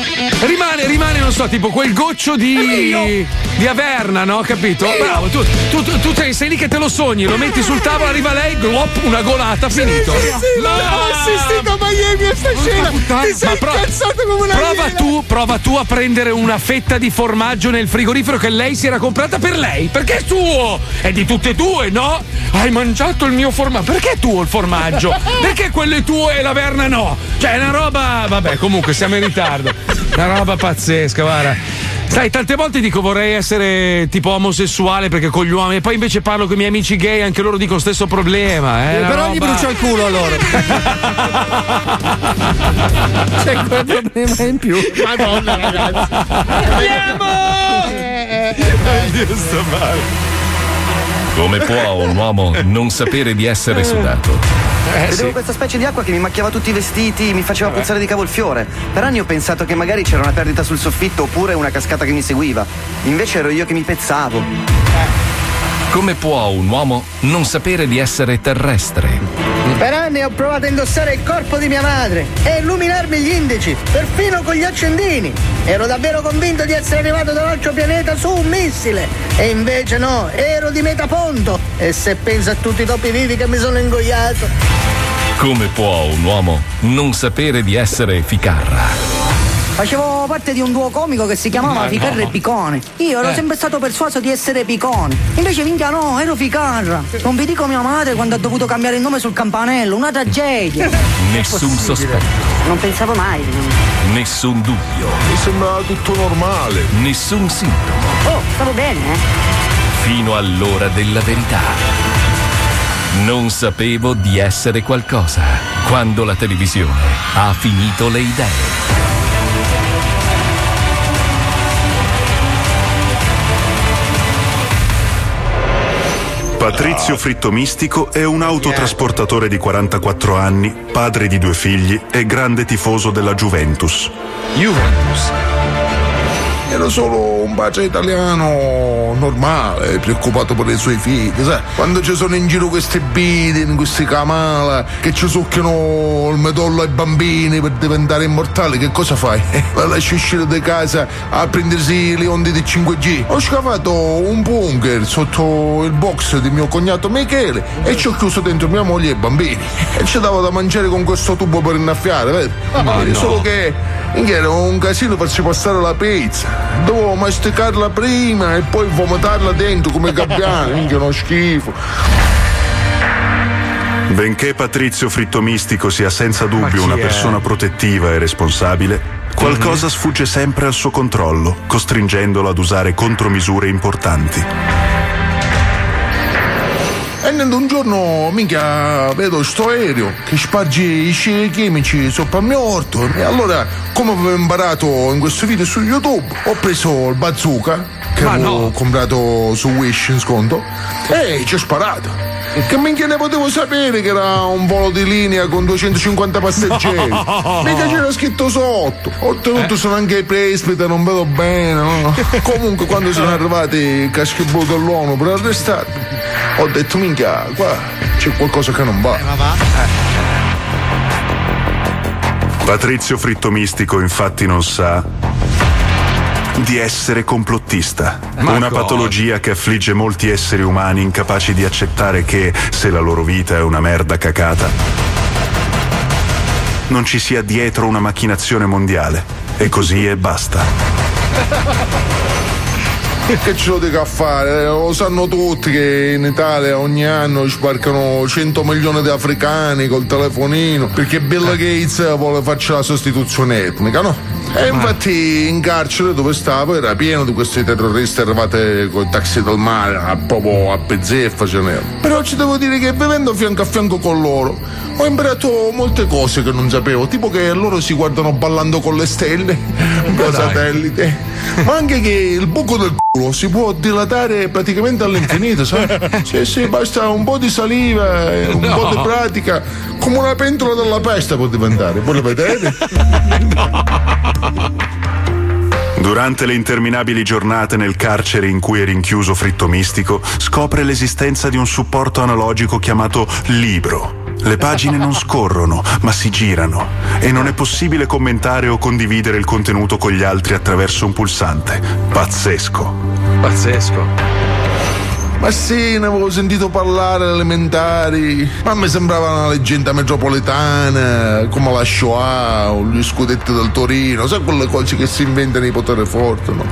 Rimane, rimane, non so, tipo quel goccio di. di Averna, no? Capito? Bravo, tu, tu, tu- tu sei, sei lì che te lo sogni, lo metti sul tavolo, arriva lei, glop, una golata, finito. Sì, sì, Ma- ho assistito a Miami a sta scena. Ti sei Ma pro- come una prova iena. tu, prova tu a prendere una fetta di formaggio nel frigorifero che lei si era comprata per lei. Perché è tuo! È di tutte e due, no? Hai mangiato il mio formaggio. Perché è tuo il formaggio? Perché quello è tuo e la verna no? Cioè, è una roba. Vabbè, comunque siamo in ritardo. Una roba pazzesca, guarda. Sai, tante volte dico vorrei essere tipo omosessuale perché con gli uomini, e poi invece parlo con i miei amici gay, anche loro dicono stesso problema. Eh, Eh, però gli roba- brucia il culo a loro. C'è quel problema in più. Madonna, ragazzi. Giusto, male. Come può un uomo non sapere di essere sudato? Vedevo questa specie di acqua che mi macchiava tutti i vestiti, mi faceva Vabbè. puzzare di cavolfiore. Per anni ho pensato che magari c'era una perdita sul soffitto oppure una cascata che mi seguiva. Invece ero io che mi pezzavo. Come può un uomo non sapere di essere terrestre? Per anni ho provato a indossare il corpo di mia madre e illuminarmi gli indici, perfino con gli accendini. Ero davvero convinto di essere arrivato da un altro pianeta su un missile. E invece no, ero di Metaponto. E se penso a tutti i topi vivi che mi sono ingoiato. Come può un uomo non sapere di essere ficarra? Facevo parte di un duo comico che si chiamava Ma Ficarra no. e Picone. Io ero Eh. sempre stato persuaso di essere Picone. Invece minchia no, ero Ficarra. Non vi dico mia madre quando ha dovuto cambiare il nome sul campanello, una tragedia. Nessun sospetto, Non pensavo mai. nessun dubbio, Mi sembrava tutto normale. nessun sintomo, Oh, stavo bene, eh? fino all'ora della verità. Non sapevo di essere qualcosa quando la televisione ha finito le idee. Patrizio Fritto Mistico è un autotrasportatore di 44 anni, padre di due figli e grande tifoso della Juventus. Juventus. Era solo un padre italiano normale, preoccupato per i suoi figli, sai? Quando ci sono in giro questi bidin, questi camala che ci succhiano il medollo ai bambini per diventare immortali, che cosa fai? La lasci uscire di casa a prendersi le onde di 5G. Ho scavato un bunker sotto il box di mio cognato Michele e ci ho chiuso dentro mia moglie e i bambini. E ci davo da mangiare con questo tubo per innaffiare, vedi? Ma Vedi, no. Solo che minchia, era un casino farci passare la pizza. Dovevo masticarla prima e poi vomitarla dentro come gabbiano, minchia uno schifo. Benché Patrizio Fritto Mistico sia senza dubbio una è? persona protettiva e responsabile, qualcosa sfugge sempre al suo controllo, costringendolo ad usare contromisure importanti. E niente, un giorno, minchia, vedo sto aereo che sparge i sci chimici sopra il mio orto. E allora, come avevo imparato in questo video su YouTube, ho preso il bazooka che Ma avevo no. comprato su Wish in sconto e ci ho sparato. Che minchia ne potevo sapere che era un volo di linea con 250 passeggeri? No. Mica c'era scritto sotto. Oltretutto sono anche i presbite, non vedo bene. no? Comunque, quando sono arrivati i caschi blu dell'ONU per arrestarmi, ho detto minchia, qua c'è qualcosa che non va. Patrizio Fritto Mistico infatti non sa di essere complottista, Ma una patologia che affligge molti esseri umani incapaci di accettare che, se la loro vita è una merda cacata, non ci sia dietro una macchinazione mondiale. E così e basta. Che ce lo dico a fare? Eh, Lo sanno tutti che in Italia ogni anno sbarcano 100 milioni di africani col telefonino perché Bill Gates vuole farci la sostituzione etnica, no? E infatti in carcere dove stavo era pieno di questi terroristi arrivati con i taxi del mare, a proprio a pezzeffa ce n'era. Però ci devo dire che vivendo fianco a fianco con loro ho imparato molte cose che non sapevo, tipo che loro si guardano ballando con le stelle da dai. satellite, ma anche che il buco del culo si può dilatare praticamente all'infinito, sai? Sì, sì, basta un po' di saliva, e un No. po' di pratica, come una pentola della peste può diventare, voi lo vedete? Durante le interminabili giornate nel carcere in cui è rinchiuso Fritto Mistico, scopre l'esistenza di un supporto analogico chiamato libro. Le pagine non scorrono, ma si girano e non è possibile commentare o condividere il contenuto con gli altri attraverso un pulsante. Pazzesco. Pazzesco. Ma sì, ne avevo sentito parlare alle elementari, ma mi sembrava una leggenda metropolitana, come la Shoah o gli scudetti del Torino, sai quelle cose che si inventano i poteri forti, no?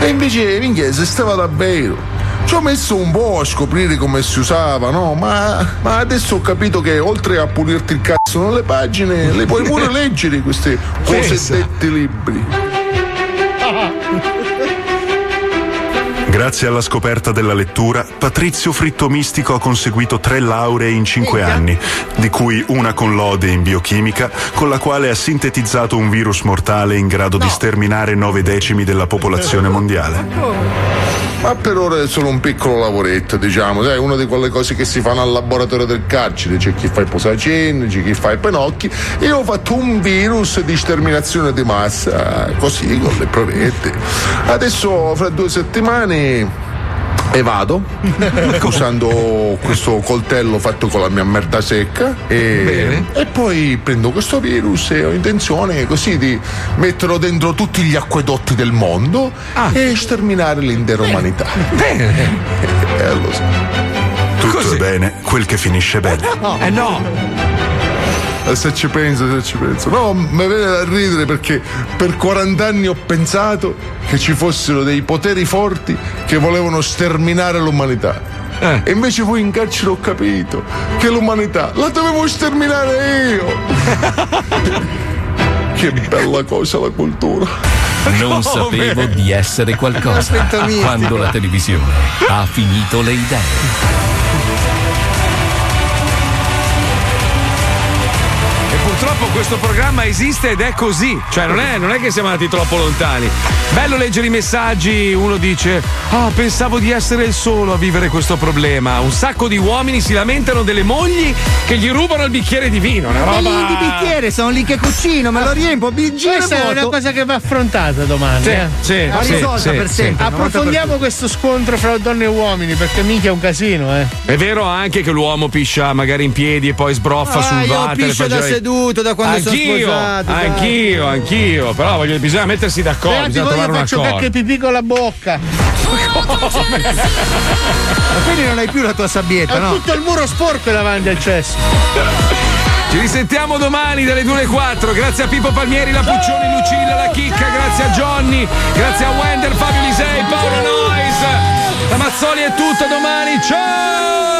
E invece, minchia, esisteva davvero. Ci ho messo un po' a scoprire come si usava, no? Ma, ma adesso ho capito che oltre a pulirti il cazzo nelle pagine, le puoi pure leggere questi Pensa. cosiddetti libri. Grazie alla scoperta della lettura, Patrizio Fritto Mistico ha conseguito tre lauree in cinque anni, di cui una con lode in biochimica, con la quale ha sintetizzato un virus mortale in grado di sterminare nove decimi della popolazione mondiale. Ma per ora è solo un piccolo lavoretto, diciamo, sai, una di quelle cose che si fanno al laboratorio del carcere, c'è chi fa i posaceni, c'è chi fa i penocchi. Io ho fatto un virus di sterminazione di massa, così, con le provette. Adesso fra due settimane e vado usando questo coltello fatto con la mia merda secca e, e poi prendo questo virus e ho intenzione così di metterlo dentro tutti gli acquedotti del mondo e sterminare l'intera umanità. Bene. Eh, lo so. Tutto è bene, quel che finisce bene. Eh no. Eh, Se ci penso, se ci penso. No, mi viene da ridere perché per 40 anni ho pensato che ci fossero dei poteri forti che volevano sterminare l'umanità. E invece poi in carcere ho capito che l'umanità la dovevo sterminare io. che bella cosa la cultura. Non sapevo di essere qualcosa quando la televisione ha finito le idee. Purtroppo questo programma esiste ed è così. Cioè, non è, non è che siamo andati troppo lontani. Bello leggere i messaggi, uno dice: Ah, pensavo di essere il solo a vivere questo problema. Un sacco di uomini si lamentano delle mogli che gli rubano il bicchiere di vino. Una Ma roba. lì di bicchiere, sono lì che cucino, me lo riempo, bi- giro Questa è una cosa che va affrontata domani. Sì, eh. sì, Va sì, risolta sì, per sì. sempre, per Approfondiamo questo scontro fra donne e uomini, perché mica è un casino, eh. È vero anche che l'uomo piscia magari in piedi e poi sbroffa Ah, sul io water. piscio fa da seduto, da quando sono anch'io, sposato, dai. Anch'io, anch'io. Però voglio, bisogna mettersi d'accordo. Beati bisogna trovare un faccio accordo. cacca e pipì con la bocca. Ma quindi non hai più la tua sabbietta, Ho no? tutto il muro sporco davanti al cesso. Ci risentiamo domani dalle 2 alle 4. Grazie a Pippo Palmieri, la Puccioni, Lucilla, la Chicca, grazie a Johnny, grazie a Wender, Fabio Lisei, Paolo Nois. La Mazzoli è tutto domani. Ciao!